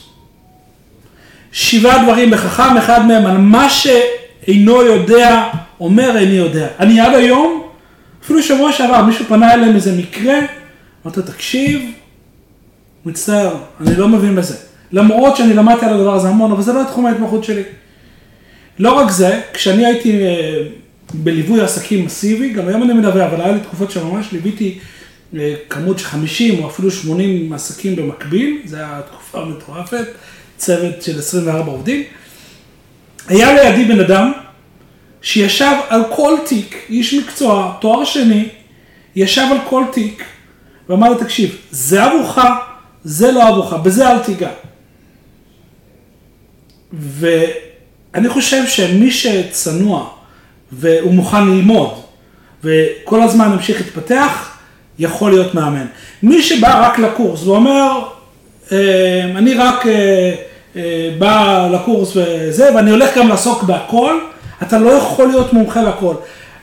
שבעה דברים בחכם, אחד מהם על מה שאינו יודע, אומר איני יודע. אני עד היום, אפילו שבוע שעבר, מישהו פנה אליהם איזה מקרה, אמרתי לו, תקשיב, מצטער, אני לא מבין בזה. למרות שאני למדתי על הדבר הזה המון, אבל זה לא תחום ההתמחות שלי. לא רק זה, כשאני הייתי אה, בליווי עסקים מסיבי, גם היום אני מלווה, אבל היה לי תקופות שממש ליוויתי כמות של 50 או אפילו 80 עסקים במקביל, זו הייתה תקופה מטורפת, צוות של 24 עובדים. היה לידי בן אדם שישב על כל תיק, איש מקצוע, תואר שני, ישב על כל תיק, ואמר לי, תקשיב, זה עבורך, זה לא עבורך, בזה אל תיגע. ואני חושב שמי שצנוע והוא מוכן ללמוד, וכל הזמן ימשיך להתפתח, יכול להיות מאמן. מי שבא רק לקורס ואומר, אה, אני רק אה, אה, בא לקורס וזה, ואני הולך גם לעסוק בהכל, אתה לא יכול להיות מומחה לכל.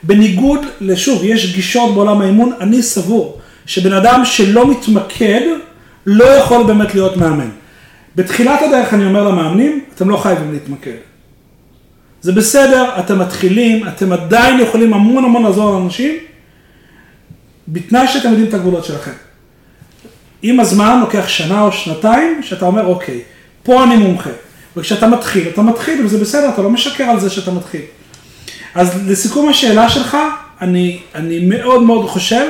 בניגוד לשוב, יש גישות בעולם האימון, אני סבור שבן אדם שלא מתמקד, לא יכול באמת להיות מאמן. בתחילת הדרך אני אומר למאמנים, אתם לא חייבים להתמקד. זה בסדר, אתם מתחילים, אתם עדיין יכולים המון המון לעזור לאנשים, בתנאי שאתם יודעים את הגבולות שלכם. עם הזמן לוקח שנה או שנתיים, שאתה אומר, אוקיי, פה אני מומחה. וכשאתה מתחיל, אתה מתחיל, וזה בסדר, אתה לא משקר על זה שאתה מתחיל. אז לסיכום השאלה שלך, אני, אני מאוד מאוד חושב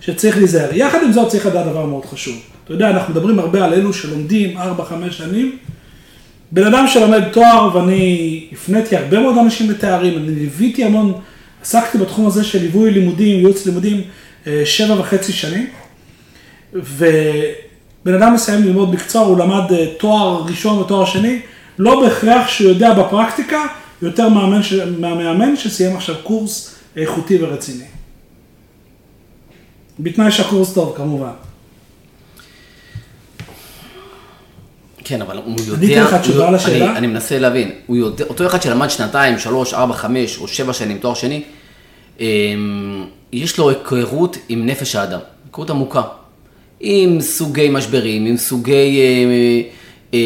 שצריך להיזהר. יחד עם זאת צריך לדעת דבר מאוד חשוב. אתה יודע, אנחנו מדברים הרבה על אלו שלומדים 4-5 שנים. בן אדם שלומד תואר, ואני הפניתי הרבה מאוד אנשים לתארים, אני ליוויתי המון, עסקתי בתחום הזה של ליווי לימודים, ייעוץ לימודים, שבע וחצי שנים. ובן אדם מסיים ללמוד מקצוע, הוא למד אה, תואר ראשון ותואר שני, לא בהכרח שהוא יודע בפרקטיקה יותר מהמאמן, מהמאמן שסיים עכשיו קורס איכותי ורציני. בתנאי שהקורס טוב, כמובן. כן, אבל הוא יודע... עניתי לך תשובה על השאלה? אני, אני מנסה להבין. הוא יודע, אותו אחד שלמד שנתיים, שלוש, ארבע, חמש או שבע שנים, תואר שני, אמ, יש לו היכרות עם נפש האדם, היכרות עמוקה. עם סוגי משברים, עם סוגי... אה, אה,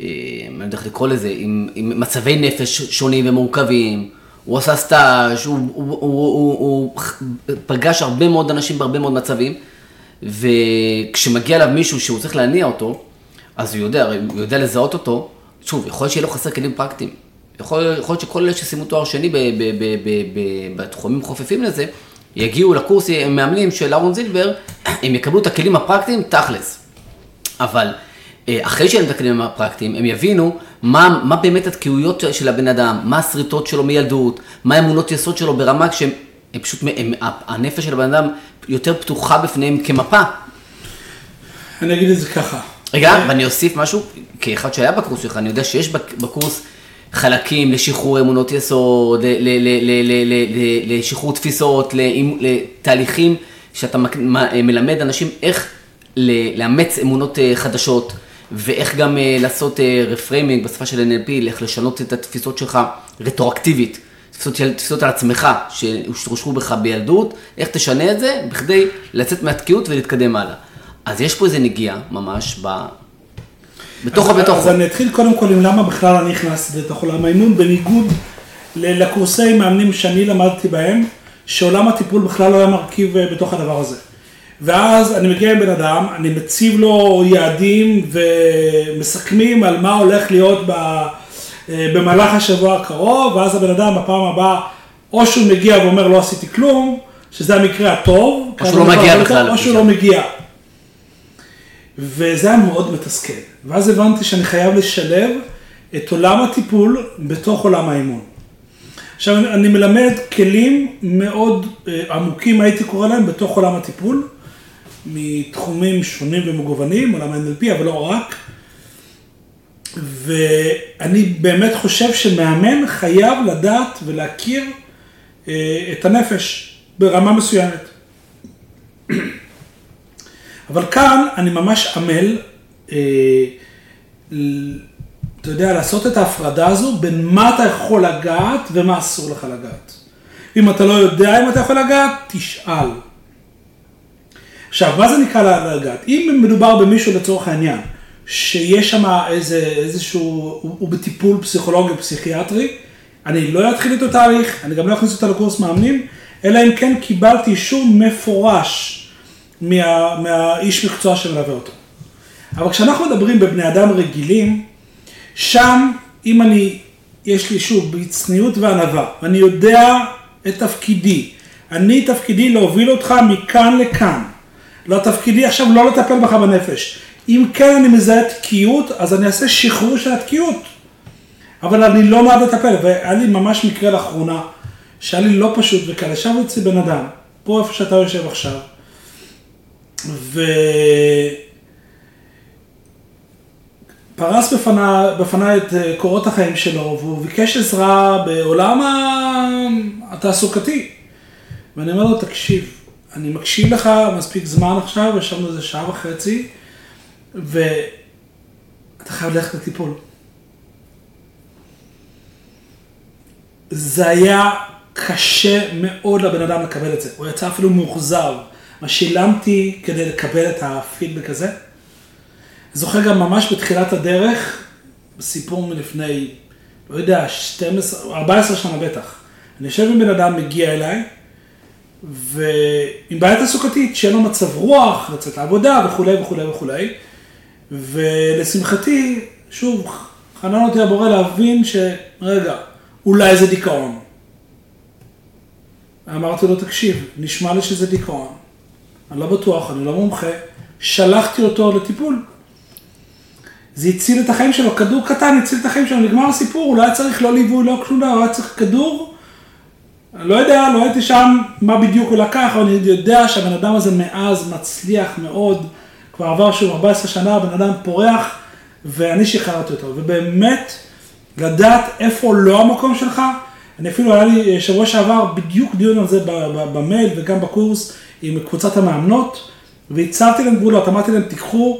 אה, אני לא יודע איך לקרוא לזה, עם, עם מצבי נפש שונים ומורכבים, הוא עשה סטאז', הוא, הוא, הוא, הוא, הוא פגש הרבה מאוד אנשים בהרבה מאוד מצבים, וכשמגיע אליו מישהו שהוא צריך להניע אותו, אז הוא יודע, הוא יודע לזהות אותו, שוב, יכול להיות שיהיה לו חסר כלים פרקטיים. יכול, להיות שכל אלה שסיימו תואר שני בתחומים חופפים לזה, יגיעו לקורס מאמנים של אהרון זילבר, הם יקבלו את הכלים הפרקטיים תכלס. אבל אה, אחרי להם את הכלים הפרקטיים, הם יבינו מה, מה באמת התקיעויות של הבן אדם, מה השריטות שלו מילדות, מה האמונות יסוד שלו ברמה כשהם הם פשוט, הם, הנפש של הבן אדם יותר פתוחה בפניהם כמפה. אני אגיד את זה ככה. רגע, ואני אוסיף משהו, כאחד שהיה בקורס שלך, אני יודע שיש בקורס חלקים לשחרור אמונות יסוד, לשחרור תפיסות, לתהליכים שאתה מלמד אנשים איך לאמץ אמונות אה, חדשות. ואיך גם אה, לעשות reframing בשפה של NLP, איך לשנות את התפיסות שלך רטרואקטיבית, תפיסות, תפיסות על עצמך שהושרשו בך בילדות, איך תשנה את זה בכדי לצאת מהתקיעות ולהתקדם הלאה. אז יש פה איזה נגיעה ממש ב... בתוכו בתוכו. אז אני אתחיל קודם כל עם למה בכלל אני נכנסתי לתוך עולם האימון, בניגוד לקורסי מאמנים שאני למדתי בהם, שעולם הטיפול בכלל לא היה מרכיב אה, בתוך הדבר הזה. ואז אני מגיע עם בן אדם, אני מציב לו יעדים ומסכמים על מה הולך להיות ב, אה, במהלך השבוע הקרוב, ואז הבן אדם בפעם הבאה, או שהוא מגיע ואומר לא עשיתי כלום, שזה המקרה הטוב, או שהוא לא מגיע בכלל. או שהוא לא מגיע. וזה היה מאוד מתסכל. ואז הבנתי שאני חייב לשלב את עולם הטיפול בתוך עולם האימון. עכשיו, אני מלמד כלים מאוד אה, עמוקים, הייתי קורא להם, בתוך עולם הטיפול, מתחומים שונים ומגוונים, עולם ה-NLP, אבל לא רק. ואני באמת חושב שמאמן חייב לדעת ולהכיר אה, את הנפש ברמה מסוימת. אבל כאן אני ממש עמל, אתה יודע, לעשות את ההפרדה הזו בין מה אתה יכול לגעת ומה אסור לך לגעת. אם אתה לא יודע אם אתה יכול לגעת, תשאל. עכשיו, מה זה נקרא לגעת? אם מדובר במישהו לצורך העניין, שיש שם איזה, איזשהו, הוא, הוא בטיפול פסיכולוגי או פסיכיאטרי, אני לא אתחיל איתו תהליך, אני גם לא אכניס אותו לקורס מאמנים, אלא אם כן קיבלתי אישור מפורש מה, מהאיש מקצוע שמלווה אותו. אבל כשאנחנו מדברים בבני אדם רגילים, שם, אם אני, יש לי שוב, בצניעות וענווה, ואני יודע את תפקידי, אני תפקידי להוביל אותך מכאן לכאן. לא תפקידי עכשיו לא לטפל בך בנפש. אם כן אני מזהה תקיעות, אז אני אעשה שחרור של התקיעות. אבל אני לא נועד לטפל, והיה לי ממש מקרה לאחרונה, שהיה לי לא פשוט וקל, ישב אצלי בן אדם, פה איפה שאתה יושב עכשיו, ופרס בפניי בפני את אה, קורות החיים שלו, והוא ביקש עזרה בעולם התעסוקתי. ואני אומר לו, תקשיב, אני מקשיב לך מספיק זמן עכשיו, ישבנו איזה שעה וחצי, ואתה חייב ללכת לטיפול. זה היה קשה מאוד לבן אדם לקבל את זה, הוא יצא אפילו מאוכזב. מה שילמתי כדי לקבל את הפידבק הזה. זוכר גם ממש בתחילת הדרך, סיפור מלפני, לא יודע, 12, 14 שנה בטח. אני יושב עם בן אדם, מגיע אליי, ועם בעיה תעסוקתית, שאין לו מצב רוח, לצאת לעבודה וכולי וכולי וכולי. ולשמחתי, שוב, חנן אותי הבורא להבין שרגע, אולי זה דיכאון. אמרתי לו, תקשיב, נשמע לי שזה דיכאון. אני לא בטוח, אני לא מומחה, שלחתי אותו לטיפול. זה הציל את החיים שלו, כדור קטן הציל את החיים שלו, נגמר הסיפור, הוא לא היה צריך לא ליווי, לא כלום, הוא היה צריך כדור. לא יודע, לא הייתי שם מה בדיוק הוא לקח, אבל אני יודע שהבן אדם הזה מאז מצליח מאוד, כבר עבר שוב 14 שנה, הבן אדם פורח, ואני שחררתי אותו. ובאמת, לדעת איפה לא המקום שלך, אני אפילו, היה לי שבוע שעבר בדיוק דיון על זה במייל וגם בקורס, עם קבוצת המאמנות, והצבתי להם גבולות, אמרתי להם, תיקחו,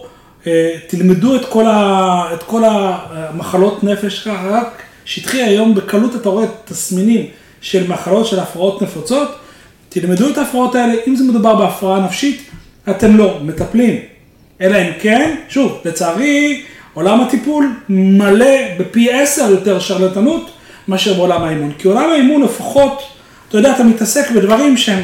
תלמדו את כל, ה, את כל המחלות נפש שלך, רק שטחי היום בקלות אתה רואה תסמינים של מחלות של הפרעות נפוצות, תלמדו את ההפרעות האלה, אם זה מדובר בהפרעה נפשית, אתם לא מטפלים. אלא אם כן, שוב, לצערי, עולם הטיפול מלא בפי עשר יותר שרלטנות מאשר בעולם האימון. כי עולם האימון לפחות, אתה יודע, אתה מתעסק בדברים שהם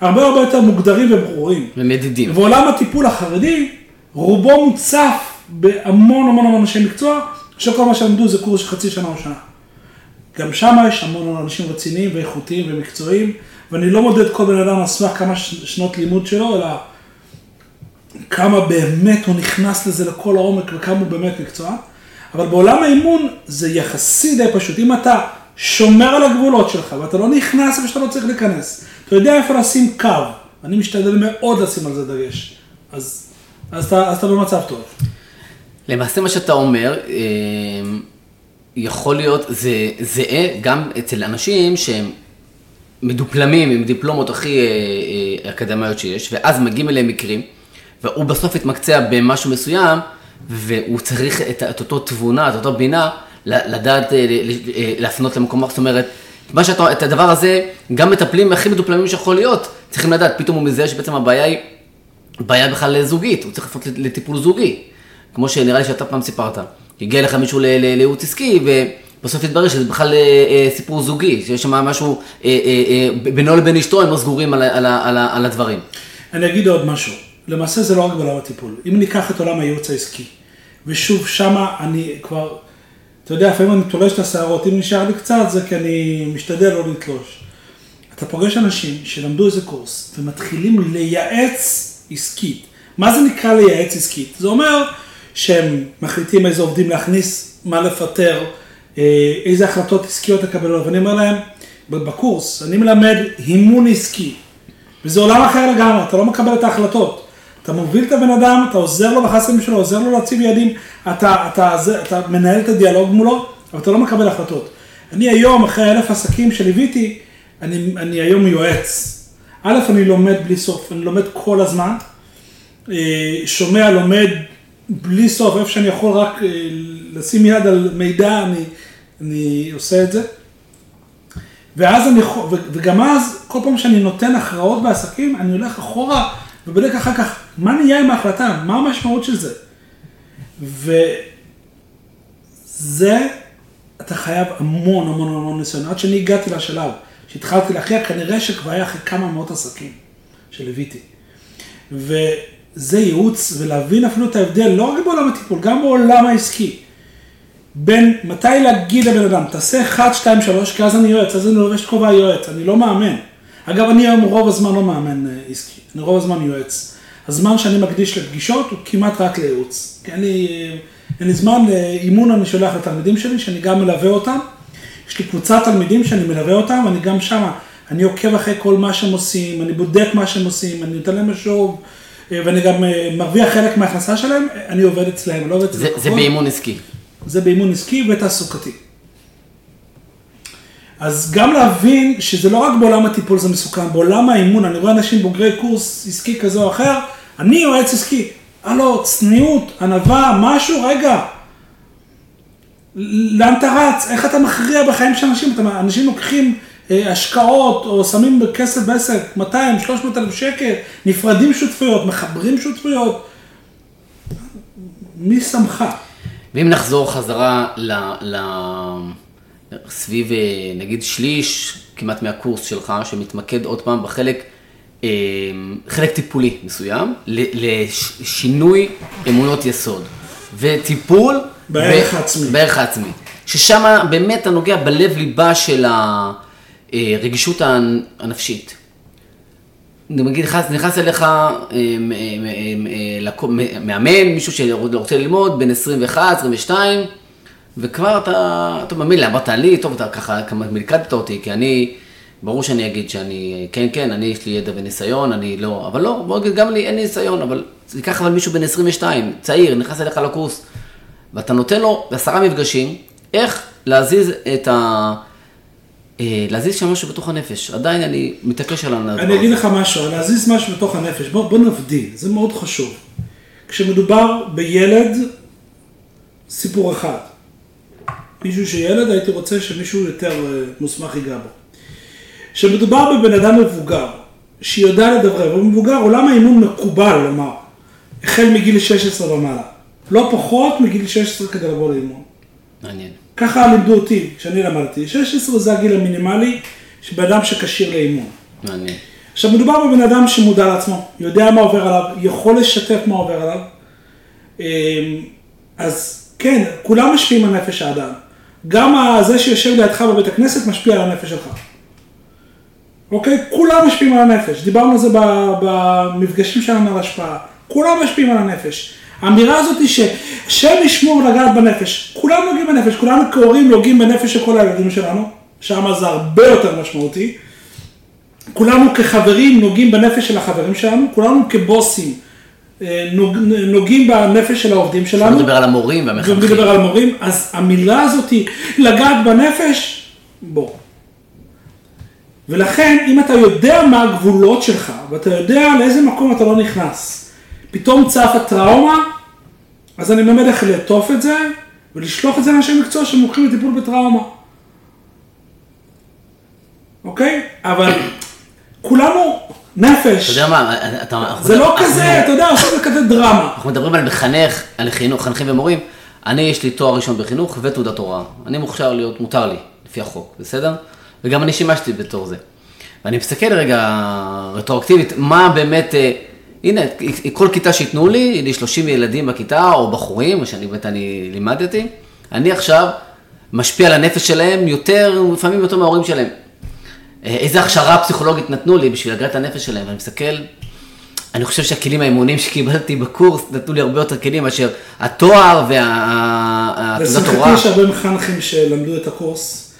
הרבה הרבה יותר מוגדרים וברורים. ומדידים. ועולם הטיפול החרדי, רובו מוצף בהמון המון המון אנשי מקצוע, שכל מה שלמדו זה קורס של חצי שנה או שנה. גם שם יש המון אנשים רציניים ואיכותיים ומקצועיים, ואני לא מודד כל בן אדם על סמך כמה שנות לימוד שלו, אלא כמה באמת הוא נכנס לזה לכל העומק וכמה הוא באמת מקצוע. אבל בעולם האימון זה יחסי די פשוט. אם אתה שומר על הגבולות שלך ואתה לא נכנס איפה שאתה לא צריך להיכנס, אתה יודע איפה לשים קו, אני משתדל מאוד לשים על זה דגש, אז, אז, אתה, אז אתה במצב טוב. למעשה מה שאתה אומר, אה, יכול להיות, זה זהה גם אצל אנשים שהם מדופלמים עם דיפלומות הכי אה, אה, אקדמיות שיש, ואז מגיעים אליהם מקרים, והוא בסוף יתמקצע במשהו מסוים, והוא צריך את, את אותו תבונה, את אותו בינה, לדעת להפנות למקום, זאת אומרת, מה שאתה, את הדבר הזה, גם מטפלים הכי מדופלמים שיכול להיות, צריכים לדעת, פתאום הוא מזהה שבעצם הבעיה היא בעיה בכלל זוגית, הוא צריך לפנות לטיפול זוגי, כמו שנראה לי שאתה פעם סיפרת. הגיע לך מישהו לייעוץ עסקי, ובסוף התברר שזה בכלל אה, אה, סיפור זוגי, שיש שם משהו אה, בינו לבין אשתו, הם לא סגורים על, על, על, על הדברים. אני אגיד עוד משהו, למעשה זה לא רק בעולם הטיפול. אם ניקח את עולם הייעוץ העסקי, ושוב, שמה אני כבר אתה יודע, לפעמים אני תולש את השערות, אם נשאר לי קצת זה כי אני משתדל לא לתלוש. אתה פוגש אנשים שלמדו איזה קורס ומתחילים לייעץ עסקית, מה זה נקרא לייעץ עסקית? זה אומר שהם מחליטים איזה עובדים להכניס, מה לפטר, אה, איזה החלטות עסקיות לקבל, ואני אומר להם, בקורס, אני מלמד אימון עסקי, וזה עולם אחר לגמרי, אתה לא מקבל את ההחלטות. אתה מוביל את הבן אדם, אתה עוזר לו בחסמים שלו, עוזר לו להציב יעדים, אתה, אתה, אתה, אתה מנהל את הדיאלוג מולו, אבל אתה לא מקבל החלטות. אני היום, אחרי אלף עסקים שליוויתי, אני, אני היום יועץ. א', אני לומד בלי סוף, אני לומד כל הזמן, אה, שומע, לומד בלי סוף, איפה שאני יכול רק אה, לשים יד על מידע, אני, אני עושה את זה. ואז אני, וגם אז, כל פעם שאני נותן הכרעות בעסקים, אני הולך אחורה ובודק אחר כך, מה נהיה עם ההחלטה, מה המשמעות של זה. וזה, אתה חייב המון המון המון ניסיון. עד שאני הגעתי לשלב שהתחלתי להכריע, כנראה שכבר היה אחרי כמה מאות עסקים שליוויתי. וזה ייעוץ, ולהבין אפילו את ההבדל, לא רק בעולם הטיפול, גם בעולם העסקי. בין מתי להגיד לבן אדם, תעשה 1, 2, 3, כי אז אני יועץ, אז אני לובש כובע היועץ, אני לא מאמן. אגב, אני היום רוב הזמן לא מאמן אה, עסקי, אני רוב הזמן יועץ. הזמן שאני מקדיש לפגישות הוא כמעט רק לייעוץ. כי אין לי, אה, אין לי זמן לאימון, אני שולח לתלמידים שלי, שאני גם מלווה אותם. יש לי קבוצת תלמידים שאני מלווה אותם, ואני גם שמה, אני עוקב אחרי כל מה שהם עושים, אני בודק מה שהם עושים, אני נותן להם משוב, אה, ואני גם מרוויח חלק מההכנסה שלהם, אני עובד אני לא עובד אצלם. זה, זה באימון עסקי. זה באימון עסקי ותעסוקתי. אז גם להבין שזה לא רק בעולם הטיפול זה מסוכן, בעולם האימון, אני רואה אנשים בוגרי קורס עסקי כזה או אחר, אני יועץ עסקי, הלו, צניעות, ענווה, משהו, רגע. לאן אתה רץ? איך אתה מכריע בחיים של אנשים? אנשים לוקחים אה, השקעות או שמים כסף בעסק, 200, 300 אלף שקל, נפרדים שותפויות, מחברים שותפויות. מי שמך? ואם נחזור חזרה ל... ל... סביב אה, נגיד שליש כמעט מהקורס שלך, שמתמקד עוד פעם בחלק, אה, חלק טיפולי מסוים, לשינוי אמונות יסוד. וטיפול... בערך העצמי. בערך העצמי. ששם באמת אתה נוגע בלב ליבה של הרגישות הנפשית. נגיד נכנס, אליך אה, מאמן, מישהו שרוצה ללמוד, בן 21, 22, וכבר אתה, אתה מאמין לי, אמרת לי, טוב, אתה ככה, כמה מלכדת אותי, כי אני, ברור שאני אגיד שאני, כן, כן, אני, יש לי ידע וניסיון, אני לא, אבל לא, בוא נגיד, גם לי אין לי ניסיון, אבל זה ייקח אבל מישהו בן 22, צעיר, נכנס אליך לקורס, ואתה נותן לו בעשרה מפגשים, איך להזיז את ה... אה, להזיז שם משהו בתוך הנפש, עדיין אני מתעקש על הנדבר. אני אגיד לך משהו, להזיז משהו בתוך הנפש, בוא, בוא נבדיל, זה מאוד חשוב. כשמדובר בילד, סיפור אחד. מישהו שילד, הייתי רוצה שמישהו יותר אה, מוסמך ייגע בו. כשמדובר בבן אדם מבוגר, שיודע לדבר, הוא מבוגר, עולם האימון מקובל לומר, החל מגיל 16 ומעלה. לא פחות מגיל 16 כדי לבוא לאימון. מעניין. ככה לימדו אותי כשאני למדתי. 16 זה הגיל המינימלי של בן אדם שכשיר לאימון. מעניין. עכשיו מדובר בבן אדם שמודע לעצמו, יודע מה עובר עליו, יכול לשתף מה עובר עליו. אמ, אז כן, כולם משפיעים על נפש האדם. גם זה שיושב לידך בבית הכנסת משפיע על הנפש שלך. אוקיי? כולם משפיעים על הנפש. דיברנו על זה במפגשים שלנו על השפעה. כולם משפיעים על הנפש. האמירה הזאת היא שהשם ישמור לגעת בנפש. כולם נוגעים בנפש, כולנו כהורים נוגעים בנפש של כל הילדים שלנו, שם זה הרבה יותר משמעותי. כולנו כחברים נוגעים בנפש של החברים שלנו, כולנו כבוסים אה, נוגעים בנפש של העובדים שלנו. אני מדבר על המורים והמחנכים. מדבר על המורים, אז המילה הזאת היא לגעת בנפש, בוא. ולכן, אם אתה יודע מה הגבולות שלך, ואתה יודע לאיזה מקום אתה לא נכנס, פתאום צף הטראומה, אז אני מלמד איך לעטוף את זה, ולשלוח את זה לאנשי מקצוע שמומחים לטיפול בטראומה. אוקיי? אבל כולנו נפש. אתה יודע מה, אתה... זה לא כזה, אתה יודע, זה כזה דרמה. אנחנו מדברים על מחנך, על חינוך, חנכים ומורים. אני, יש לי תואר ראשון בחינוך ותעודת הוראה. אני מוכשר להיות, מותר לי, לפי החוק, בסדר? וגם אני שימשתי בתור זה. ואני מסתכל רגע רטרואקטיבית, מה באמת, אה, הנה, כל כיתה שייתנו לי, לי 30 ילדים בכיתה, או בחורים, שאני באמת אני לימדתי, אני עכשיו משפיע על הנפש שלהם יותר, לפעמים יותר מההורים שלהם. אה, איזה הכשרה פסיכולוגית נתנו לי בשביל לגעת את הנפש שלהם, ואני מסתכל, אני חושב שהכלים האימונים שקיבלתי בקורס נתנו לי הרבה יותר כלים מאשר התואר הוראה. לשמחתי יש הרבה מחנכים שלמדו את הקורס,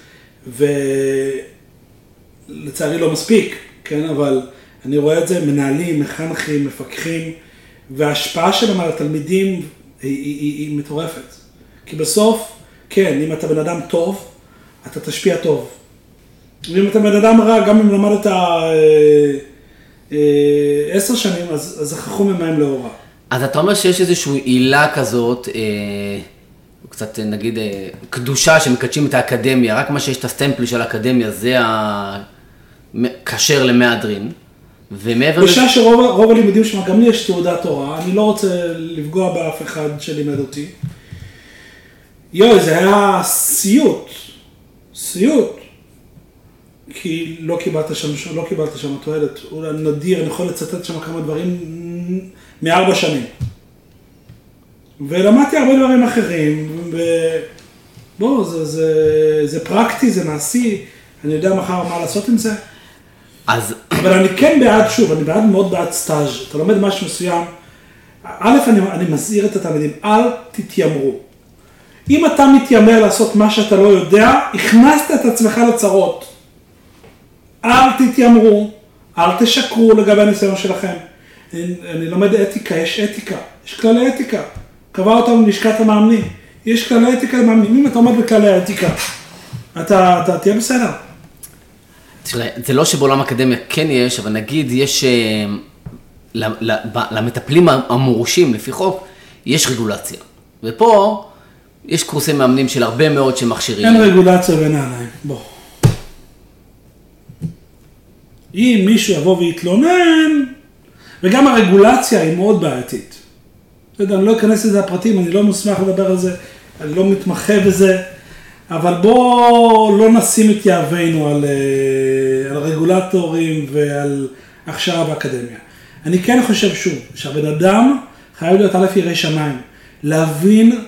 ולצערי לא מספיק, כן, אבל אני רואה את זה, מנהלים, מחנכים, מפקחים, וההשפעה שלהם על התלמידים היא, היא, היא, היא מטורפת. כי בסוף, כן, אם אתה בן אדם טוב, אתה תשפיע טוב. ואם אתה בן אדם רע, גם אם למדת אה, אה, עשר שנים, אז, אז החכום ממים להוראה. אז אתה אומר שיש איזושהי עילה כזאת, אה, קצת נגיד אה, קדושה שמקדשים את האקדמיה, רק מה שיש את הסטמפל של האקדמיה זה הכשר למהדרין, ומעבר לזה... בשעה שרוב רוב הלימודים שם, גם לי יש תעודת הוראה, אני לא רוצה לפגוע באף אחד שלימד אותי. יואי, זה היה סיוט, סיוט. כי לא קיבלת שם, לא קיבלת שם תועלת. אולי נדיר, אני יכול לצטט שם כמה דברים מארבע שנים. ולמדתי הרבה דברים אחרים, ובואו, זה, זה, זה פרקטי, זה מעשי, אני יודע מחר מה לעשות עם זה. אז... אבל אני כן בעד, שוב, אני בעד מאוד בעד סטאז', אתה לומד משהו מסוים. א', אני, אני מזהיר את התלמידים, אל תתיימרו. אם אתה מתיימר לעשות מה שאתה לא יודע, הכנסת את עצמך לצרות. אל תתיימרו, אל תשקרו לגבי הניסיון שלכם. אני, אני לומד אתיקה, יש אתיקה, יש כללי אתיקה. קבע אותם לשכת המאמנים. יש כללי אתיקה למאמנים, אם אתה עומד בכללי האתיקה, אתה, אתה תהיה בסדר. תראה, זה לא שבעולם האקדמיה כן יש, אבל נגיד יש, אה, למטפלים המורשים לפי חוק, יש רגולציה. ופה יש קורסי מאמנים של הרבה מאוד שמכשירים. אין רגולציה בנעליים, בוא. אם מישהו יבוא ויתלונן, וגם הרגולציה היא מאוד בעייתית. לא יודע, אני לא אכנס לזה הפרטים, אני לא מוסמך לדבר על זה, אני לא מתמחה בזה, אבל בואו לא נשים את יהבנו על, אה, על רגולטורים ועל הכשרה באקדמיה. אני כן חושב שוב, שהבן אדם חייב להיות א' ירא שמיים, להבין,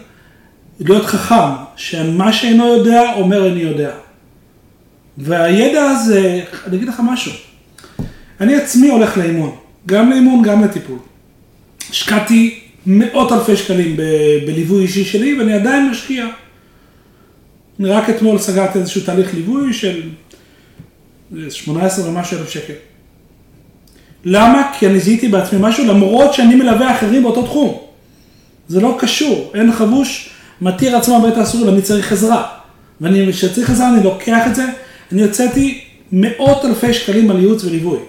להיות חכם, שמה שאינו יודע אומר איני יודע. והידע הזה, אני אגיד לך משהו, אני עצמי הולך לאימון, גם לאימון, גם לטיפול. השקעתי מאות אלפי שקלים ב- בליווי אישי שלי, ואני עדיין משקיע. רק אתמול סגרתי איזשהו תהליך ליווי של 18 ומשהו אלף שקל. למה? כי אני זיהיתי בעצמי משהו, למרות שאני מלווה אחרים באותו תחום. זה לא קשור, אין חבוש מתיר עצמו בית האסורים, אני צריך עזרה. ואני, כשצריך עזרה אני לוקח את זה, אני הוצאתי מאות אלפי שקלים על ייעוץ וליווי.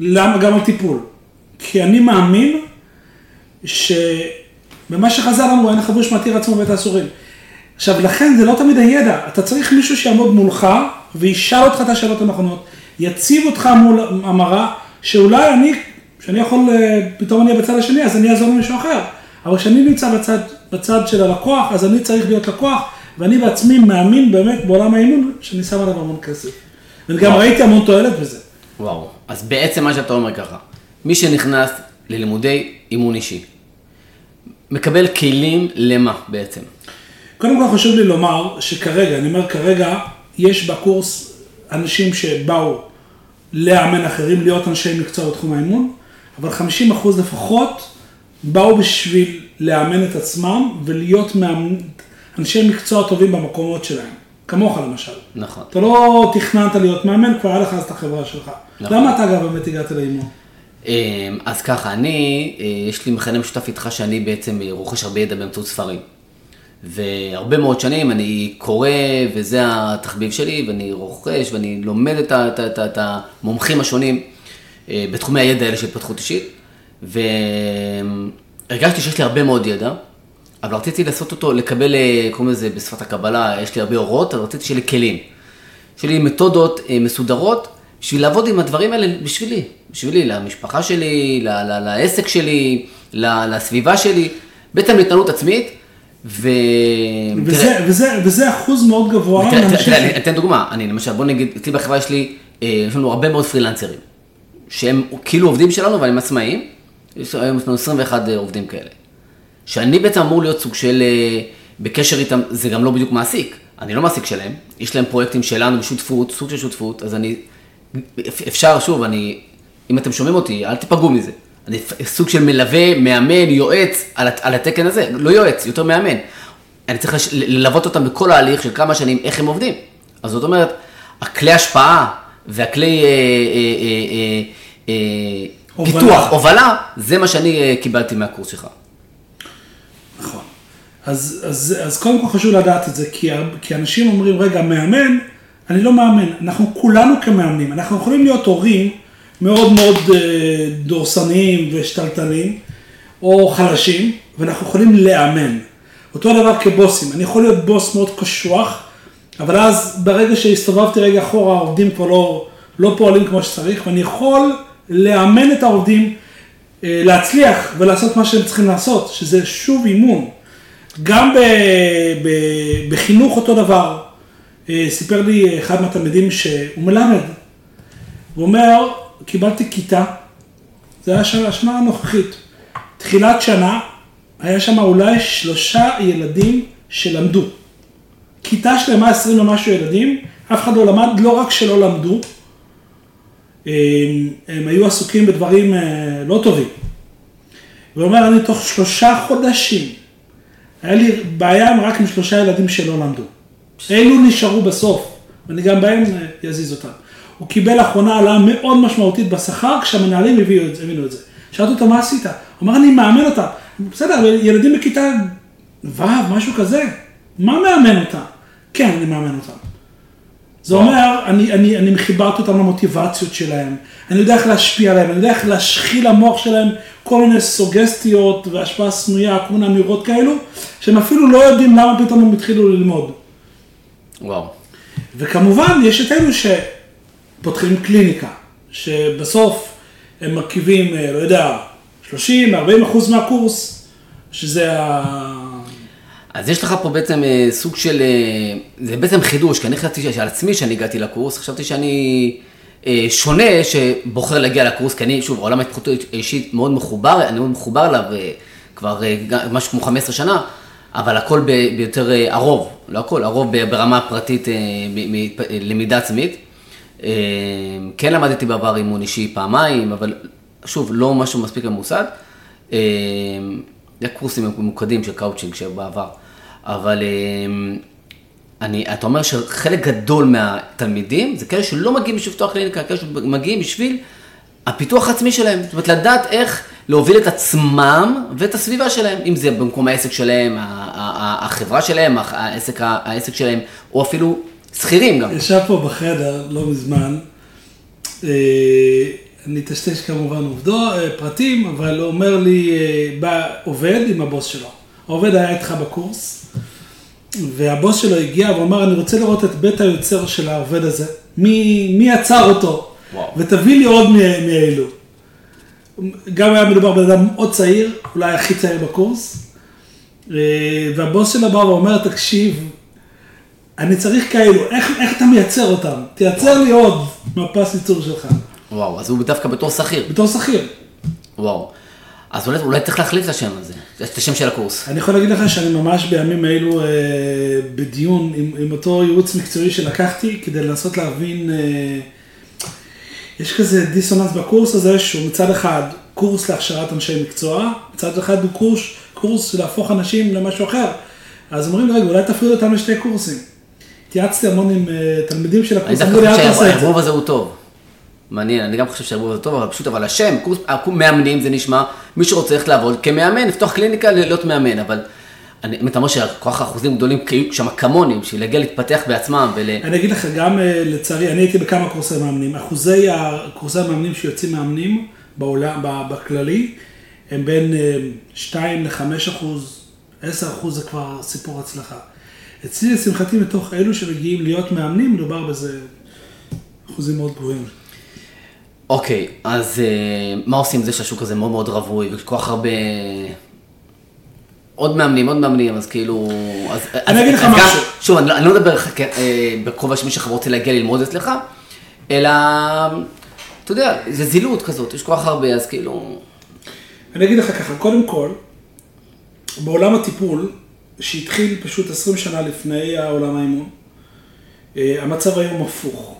למה? גם על טיפול. כי אני מאמין שבמה שחזר לנו, אין חבוש מתיר עצמו בית האסורים. עכשיו, לכן זה לא תמיד הידע, אתה צריך מישהו שיעמוד מולך וישאל אותך את השאלות הנכונות, יציב אותך מול המראה, שאולי אני, שאני יכול, אה, פתאום אני בצד השני, אז אני אעזור למישהו אחר. אבל כשאני נמצא בצד, בצד של הלקוח, אז אני צריך להיות לקוח, ואני בעצמי מאמין באמת בעולם האימון, שאני שם עליו המון כסף. ואני גם ראיתי המון תועלת בזה. וואו, אז בעצם מה שאתה אומר ככה, מי שנכנס ללימודי אימון אישי, מקבל כלים למה בעצם? קודם כל חשוב לי לומר שכרגע, אני אומר כרגע, יש בקורס אנשים שבאו לאמן אחרים, להיות אנשי מקצוע בתחום האימון, אבל 50 אחוז לפחות באו בשביל לאמן את עצמם ולהיות מאמן, אנשי מקצוע טובים במקומות שלהם. כמוך למשל. נכון. אתה לא תכננת להיות מאמן, כבר היה לך אז את החברה שלך. נכון. למה אתה אגב באמת הגעת לאימון? אז ככה, אני, אה, יש לי מכנה משותף איתך שאני בעצם רוכש הרבה ידע באמצעות ספרים. והרבה מאוד שנים אני קורא, וזה התחביב שלי, ואני רוכש, ואני לומד את, המומחים השונים אה, בתחומי הידע האלה של התפתחות אישית, והרגשתי שיש לי הרבה מאוד ידע, אבל רציתי לעשות אותו, לקבל, אה, קוראים לזה בשפת הקבלה, יש לי הרבה אורות, אבל רציתי שיהיה לי כלים. שיהיה לי מתודות אה, מסודרות, בשביל לעבוד עם הדברים האלה בשבילי, בשבילי, למשפחה שלי, לעסק שלי, לסביבה שלי, בעצם להתנהלות עצמית. ו... וזה, תראה, וזה, וזה אחוז מאוד גבוה. אני אתן דוגמה, אני למשל, בוא נגיד, אצלי בחברה יש לי, אה, יש לנו הרבה מאוד פרילנסרים, שהם כאילו עובדים שלנו, אבל הם עצמאים, יש לנו 21 עובדים כאלה. שאני בעצם אמור להיות סוג של, אה, בקשר איתם, זה גם לא בדיוק מעסיק, אני לא מעסיק שלהם, יש להם פרויקטים שלנו בשותפות, סוג של שותפות, אז אני, אפשר, שוב, אני אם אתם שומעים אותי, אל תיפגעו מזה. אני סוג של מלווה, מאמן, יועץ על, על התקן הזה, לא יועץ, יותר מאמן. אני צריך לש- ללוות אותם בכל ההליך של כמה שנים, איך הם עובדים. אז זאת אומרת, הכלי השפעה והכלי אה, אה, אה, אה, אה, הובלה. פיתוח, הובלה, זה מה שאני אה, קיבלתי מהקורס שלך. נכון. אז, אז, אז קודם כל חשוב לדעת את זה, כי, כי אנשים אומרים, רגע, מאמן, אני לא מאמן. אנחנו כולנו כמאמנים, אנחנו יכולים להיות הורים מאוד מאוד אה, דורסניים ושתלטנים, או חלשים, ואנחנו יכולים לאמן. אותו דבר כבוסים, אני יכול להיות בוס מאוד קשוח, אבל אז ברגע שהסתובבתי רגע אחורה, העובדים כבר לא, לא פועלים כמו שצריך, ואני יכול לאמן את העובדים אה, להצליח ולעשות מה שהם צריכים לעשות, שזה שוב אימון. גם ב, ב, בחינוך אותו דבר. אה, סיפר לי אחד מהתלמידים שהוא מלמד. הוא אומר, קיבלתי כיתה, זה היה השנה, השנה הנוכחית. תחילת שנה, היה שם אולי שלושה ילדים שלמדו. כיתה שלמה, עשרים ומשהו ילדים, אף אחד לא למד, לא רק שלא למדו, הם, הם היו עסוקים בדברים אה, לא טובים. הוא אומר, אני תוך שלושה חודשים, היה לי בעיה רק עם שלושה ילדים שלא למדו. אלו נשארו בסוף, ואני גם בהם אה, אזיז אותם. הוא קיבל לאחרונה העלאה מאוד משמעותית בשכר, כשהמנהלים הביאו את זה, הבינו את זה. שאלתי אותו, מה עשית? הוא אמר, אני מאמן אותם. בסדר, אבל ילדים בכיתה ו', משהו כזה, מה מאמן אותם? כן, אני מאמן אותם. זה. אומר, אני, אני, אני חיברתי אותם למוטיבציות שלהם, אני יודע איך להשפיע עליהם, אני יודע איך להשחיל למוח שלהם כל מיני סוגסטיות והשפעה סמויה, כל מיני אמירות כאלו, שהם אפילו לא יודעים למה פתאום הם התחילו ללמוד. וואו. וכמובן, יש את אלו שפותחים קליניקה, שבסוף הם מרכיבים, אה, לא יודע, 30, 40 אחוז מהקורס, שזה ה... אז יש לך פה בעצם אה, סוג של, אה, זה בעצם חידוש, כי אני חשבתי שעל עצמי שאני הגעתי לקורס, חשבתי שאני שונה שבוחר להגיע לקורס, כי אני, שוב, עולם ההתפתחות האישית מאוד מחובר, אני מאוד מחובר אליו כבר משהו כמו 15 שנה, אבל הכל ביותר, הרוב, לא הכל, הרוב ברמה אה, למידה עצמית. אה, כן למדתי בעבר אימון אישי פעמיים, אבל שוב, לא משהו מספיק ממוסד. אה, זה קורסים ממוקדים של קאוצ'ינג שבעבר, אבל אה, אני, אתה אומר שחלק גדול מהתלמידים זה כאלה שלא מגיעים בשביל לפתוח קליניקה, כאלה שמגיעים בשביל הפיתוח העצמי שלהם, זאת אומרת לדעת איך להוביל את עצמם ואת הסביבה שלהם, אם זה במקום העסק שלהם, החברה שלהם, העסק, העסק שלהם, או אפילו שכירים גם. ישב פה בחדר לא מזמן, אה, אני אטשטש כמובן עובדו, אה, פרטים, אבל הוא אומר לי, אה, בא עובד עם הבוס שלו. העובד היה איתך בקורס, והבוס שלו הגיע ואמר, אני רוצה לראות את בית היוצר של העובד הזה, מי, מי יצר אותו, וואו. ותביא לי עוד מאלו. גם היה מדובר בן אדם מאוד צעיר, אולי הכי צעיר בקורס, והבוס שלו בא ואומר, תקשיב, אני צריך כאלו, איך, איך אתה מייצר אותם? תייצר לי עוד מהפס ייצור שלך, וואו, אז הוא דווקא בתור שכיר. בתור שכיר. וואו. אז אולי, אולי צריך להחליף את השם הזה, את השם של הקורס. אני יכול להגיד לך שאני ממש בימים אלו אה, בדיון עם, עם אותו ייעוץ מקצועי שלקחתי כדי לנסות להבין, אה, יש כזה דיסוננס בקורס הזה שהוא מצד אחד קורס להכשרת אנשי מקצוע, מצד אחד הוא קורס, קורס להפוך אנשים למשהו אחר. אז אומרים רגע, אולי תפריד אותם לשתי קורסים. התייעצתי המון עם אה, תלמידים של אני הקורס, דווקא לי, אל חושב. שהערבוב הזה הוא טוב. מעניין, אני גם חושב שהערבוב הזה טוב, אבל פשוט, אבל השם, קורס, מאמנים זה נשמע, מי שרוצה ללכת לעבוד כמאמן, לפתוח קליניקה, להיות מאמן, אבל אני, אם אתה אומר שכוח האחוזים גדולים שם כמוני, בשביל להגיע להתפתח בעצמם ול... אני אגיד לך, גם אה, לצערי, אני הייתי בכמה קורסי מאמנים. אחוזי הקורסי המאמנים שיוצאים מאמנים בעולם, בכללי, הם בין אה, 2 ל-5 אחוז, 10 אחוז זה כבר סיפור הצלחה. אצלי, לשמחתי, מתוך אלו שמגיעים להיות מאמנים, מדובר בזה אחוזים מאוד גבוהים. אוקיי, אז אה, מה עושים עם זה שהשוק הזה מאוד מאוד רווי, וכל כך הרבה... עוד מאמנים, עוד מאמנים, אז כאילו... אז, אני אז, אגיד לך אז גם- משהו. שוב, אני, לא- אני לא מדבר אה, בכובע של מי שכבר רוצה להגיע ללמוד אצלך, אלא, אתה יודע, זה זילות כזאת, יש כל כך הרבה, אז כאילו... אני אגיד לך ככה, קודם כל, בעולם הטיפול, שהתחיל פשוט 20 שנה לפני העולם האימון, אה, המצב היום הפוך.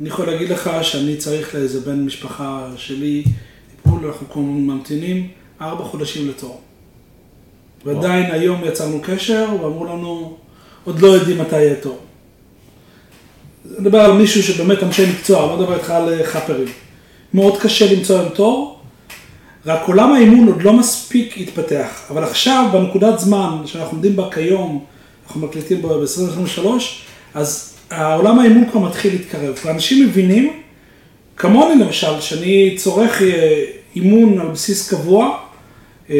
אני יכול להגיד לך שאני צריך לאיזה בן משפחה שלי, טיפול, אנחנו כבר ממתינים ארבע חודשים לתור. ועדיין היום יצרנו קשר, ואמרו לנו, עוד לא יודעים מתי יהיה תור. אני מדבר על מישהו שבאמת אנשי מקצוע, לא מדבר איתך על חאפרים. מאוד קשה למצוא להם תור, רק עולם האימון עוד לא מספיק התפתח. אבל עכשיו, בנקודת זמן שאנחנו עומדים בה כיום, אנחנו מקליטים בה ב-2023, אז העולם האימון כבר מתחיל להתקרב. ואנשים מבינים, כמוני למשל, שאני צורך אה, אימון על בסיס קבוע, אה,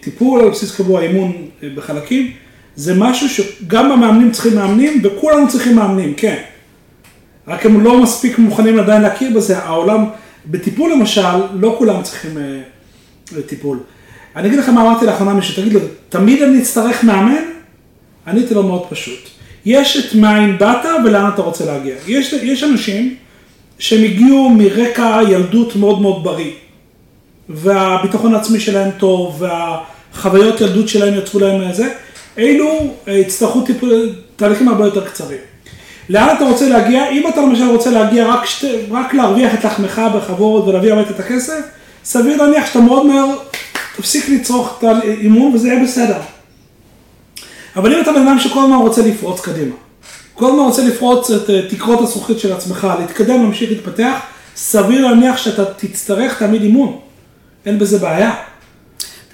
טיפול על בסיס קבוע, אימון אה, בחלקים, זה משהו שגם המאמנים צריכים מאמנים וכולנו צריכים מאמנים, כן. רק הם לא מספיק מוכנים עדיין להכיר בזה, העולם, בטיפול למשל, לא כולם צריכים אה, טיפול. אני אגיד לך מה אמרתי לאחרונה מישהו, תגיד לי, תמיד אני אצטרך מאמן? עניתי לו מאוד פשוט. יש את מאין באת ולאן אתה רוצה להגיע. יש, יש אנשים שהם הגיעו מרקע ילדות מאוד מאוד בריא, והביטחון העצמי שלהם טוב, והחוויות ילדות שלהם יצרו להם זה, אלו אה, יצטרכו תהליכים הרבה יותר קצרים. לאן אתה רוצה להגיע? אם אתה למשל רוצה להגיע רק, שת, רק להרוויח את לחמך בכבוד ולהביא הביתה את הכסף, סביר להניח שאתה מאוד מהר תפסיק לצרוך את האימון וזה יהיה בסדר. אבל אם אתה בן אדם שכל הזמן רוצה לפרוץ קדימה, כל הזמן רוצה לפרוץ את אה, תקרות הזכוכית של עצמך, להתקדם, להמשיך להתפתח, סביר להניח שאתה תצטרך תמיד אימון. אין בזה בעיה.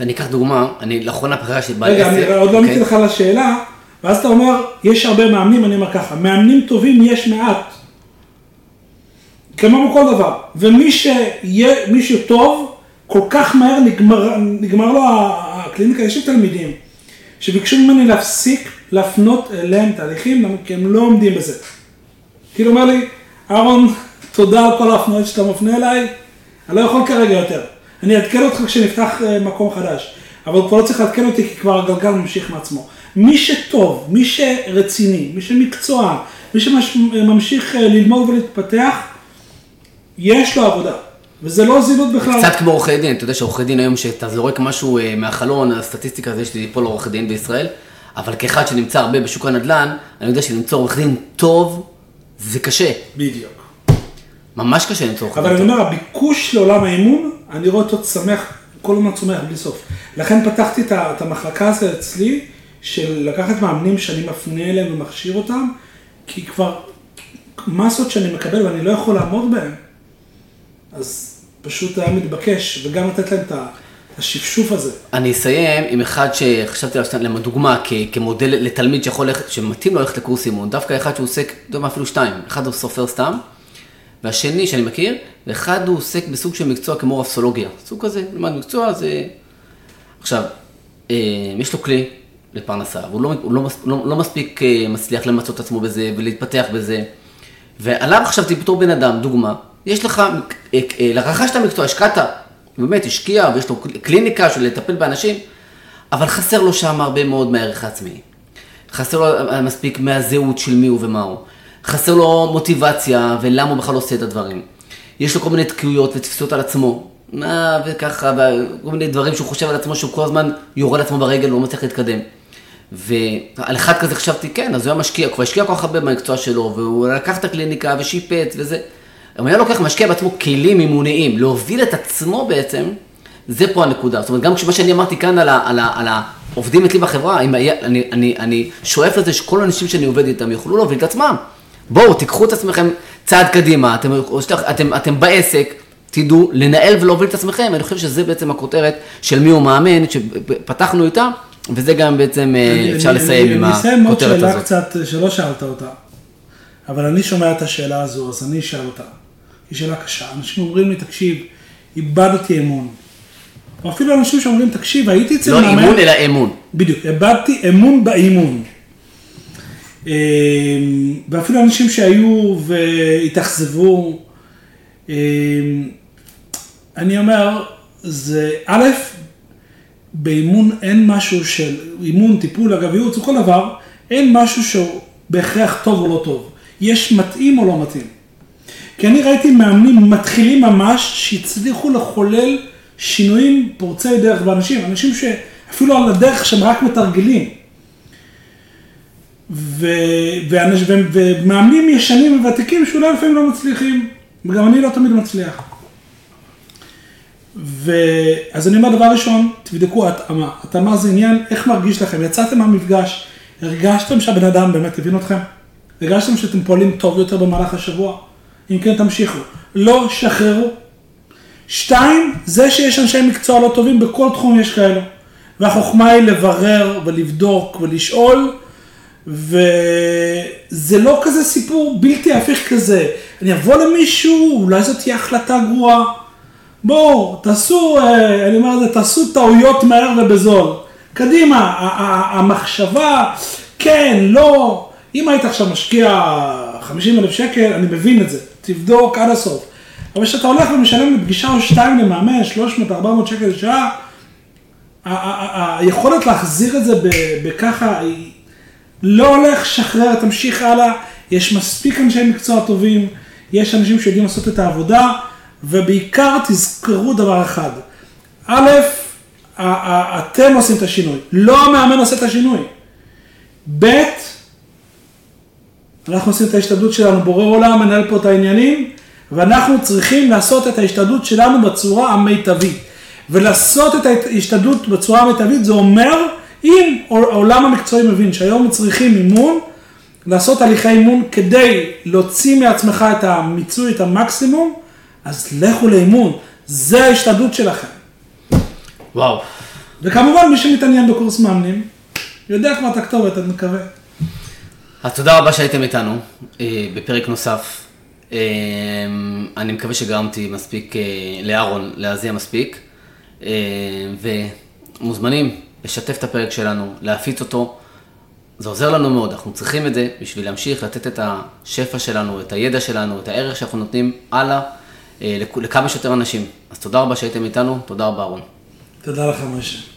ואני אקח דוגמה, אני לאחרונה פגשתי בעל רגע, אני עוד לא עניתי אוקיי? לך על השאלה, ואז אתה אומר, יש הרבה מאמנים, אני אומר ככה, מאמנים טובים יש מעט. כמו בכל דבר. ומי שיהיה, מי שטוב, כל כך מהר נגמר, נגמר לו הקליניקה, יש לי תלמידים שביקשו ממני להפסיק להפנות אליהם תהליכים, כי הם לא עומדים בזה. כאילו אומר לי, אהרון, תודה על כל ההפניות שאתה מפנה אליי, אני לא יכול כרגע יותר. אני אעדכן אותך כשנפתח אה, מקום חדש, אבל כבר לא צריך לעדכן אותי כי כבר הגלגל ממשיך מעצמו. מי שטוב, מי שרציני, מי שמקצוען, מי שממשיך אה, ללמוד ולהתפתח, יש לו עבודה. וזה לא זילות בכלל. קצת כמו עורכי דין, אתה יודע שעורכי דין היום, שאתה זורק משהו אה, מהחלון, הסטטיסטיקה זה שתיפול עורך דין בישראל, אבל כאחד שנמצא הרבה בשוק הנדל"ן, אני יודע שלמצוא עורך דין טוב, זה קשה. בדיוק. ממש קשה למצוא עורך אבל דין אני טוב. אומר, הביקוש לעולם האימון, אני רואה אותו צומח, כל הזמן צומח בלי סוף. לכן פתחתי את המחלקה הזו אצלי, של לקחת מאמנים שאני מפנה אליהם ומכשיר אותם, כי כבר מסות שאני מקבל ואני לא יכול לעמוד בהן, אז פשוט היה מתבקש, וגם לתת להם את ה- השפשוף הזה. אני אסיים עם אחד שחשבתי עליו סתם לדוגמה, כמודל לתלמיד שיכול ללכת, שמתאים לו ללכת לקורס אימון, דווקא אחד שהוא עוסק, אתה יודע אפילו שתיים, אחד הוא סופר סתם, והשני שאני מכיר, ואחד הוא עוסק בסוג של מקצוע כמו רפסולוגיה, סוג כזה, למד מקצוע, זה... עכשיו, אה, יש לו כלי לפרנסה, והוא לא, הוא לא, לא, לא מספיק אה, מצליח למצות את עצמו בזה ולהתפתח בזה, ועליו עכשיו בתור בן אדם, דוגמה, יש לך, אה, אה, רכשת מקצוע, השקעת, באמת השקיע, ויש לו קליניקה של לטפל באנשים, אבל חסר לו שם הרבה מאוד מהערך העצמי. חסר לו מספיק מהזהות של מי הוא ומה הוא. חסר לו מוטיבציה ולמה הוא בכלל עושה את הדברים. יש לו כל מיני תקיעויות ותפיסות על עצמו. וככה, וכל מיני דברים שהוא חושב על עצמו שהוא כל הזמן יורה לעצמו ברגל ולא מצליח להתקדם. ועל אחד כזה חשבתי, כן, אז הוא היה משקיע, הוא כבר השקיע כל כך הרבה במקצוע שלו, והוא לקח את הקליניקה ושיפץ וזה. אם היה לוקח, משקיע בעצמו כלים אימוניים, להוביל את עצמו בעצם, זה פה הנקודה. זאת אומרת, גם מה שאני אמרתי כאן על, ה, על, ה, על העובדים אצלי בחברה, אם היה, אני, אני, אני שואף לזה שכל האנשים שאני עובד איתם יוכלו להוביל את עצמם. בואו, תיקחו את עצמכם צעד קדימה, אתם, אתם, אתם בעסק, תדעו לנהל ולהוביל את עצמכם, אני חושב שזה בעצם הכותרת של מי הוא מאמן, שפתחנו איתה, וזה גם בעצם אה, אני- אפשר אני- לסיים אני- עם אני אסיים עוד הכותרת שאלה הזאת. קצת שלא שאלת אותה, אבל אני שומע את השאלה הזו, אז אני אשאל אותה. היא שאלה קשה. אנשים אומרים לי, תקשיב, איבדתי אמון. או אפילו אנשים שאומרים, תקשיב, הייתי אצל לא מאמן... אימון, אלא אמון. בדיוק, איבדתי אמון באימון. אה, ואפילו אנשים שהיו והתאכזבו, אה, אני אומר, זה א', באימון אין משהו של, אימון, טיפול, אגב, ייעוץ כל דבר, אין משהו שהוא בהכרח טוב או לא טוב. יש מתאים או לא מתאים. כי אני ראיתי מאמנים מתחילים ממש, שהצליחו לחולל שינויים פורצי דרך באנשים, אנשים שאפילו על הדרך שהם רק מתרגלים. ו... ואנש... ו... ומאמנים ישנים וותיקים שאולי לפעמים לא מצליחים, וגם אני לא תמיד מצליח. ואז אני אומר דבר ראשון, תבדקו התאמה, התאמה זה עניין, איך מרגיש לכם, יצאתם מהמפגש, הרגשתם שהבן אדם באמת הבין אתכם? הרגשתם שאתם פועלים טוב יותר במהלך השבוע? אם כן תמשיכו, לא שחררו. שתיים, זה שיש אנשי מקצוע לא טובים, בכל תחום יש כאלו. והחוכמה היא לברר ולבדוק ולשאול, וזה לא כזה סיפור בלתי הפיך כזה. אני אבוא למישהו, אולי זאת תהיה החלטה גרועה. בואו, תעשו, אה, אני אומר את זה, תעשו טעויות מהר ובזול. קדימה, המחשבה, כן, לא, אם היית עכשיו משקיע 50 אלף שקל, אני מבין את זה, תבדוק עד הסוף. אבל כשאתה הולך ומשלם לפגישה או שתיים למאמן, 300-400 שקל לשעה, היכולת להחזיר את זה בככה, לא הולך, שחרר, תמשיך הלאה, יש מספיק אנשי מקצוע טובים, יש אנשים שיודעים לעשות את העבודה, ובעיקר תזכרו דבר אחד, א', אתם עושים את השינוי, לא המאמן עושה את השינוי. ב', אנחנו עושים את ההשתדלות שלנו, בורא עולם מנהל פה את העניינים, ואנחנו צריכים לעשות את ההשתדלות שלנו בצורה המיטבית. ולעשות את ההשתדלות בצורה המיטבית זה אומר, אם העולם המקצועי מבין שהיום צריכים אימון, לעשות הליכי אימון כדי להוציא מעצמך את המיצוי, את המקסימום, אז לכו לאימון, זה ההשתדלות שלכם. וואו. וכמובן, מי שמתעניין בקורס מאמנים, יודע כבר את הכתובת, אני מקווה. אז תודה רבה שהייתם איתנו אה, בפרק נוסף. אה, אני מקווה שגרמתי מספיק, אה, לאהרון להזיע מספיק. ומוזמנים לשתף את הפרק שלנו, להפיץ אותו. זה עוזר לנו מאוד, אנחנו צריכים את זה בשביל להמשיך לתת את השפע שלנו, את הידע שלנו, את הערך שאנחנו נותנים הלאה לכמה שיותר אנשים. אז תודה רבה שהייתם איתנו, תודה רבה אהרון. תודה לך משה.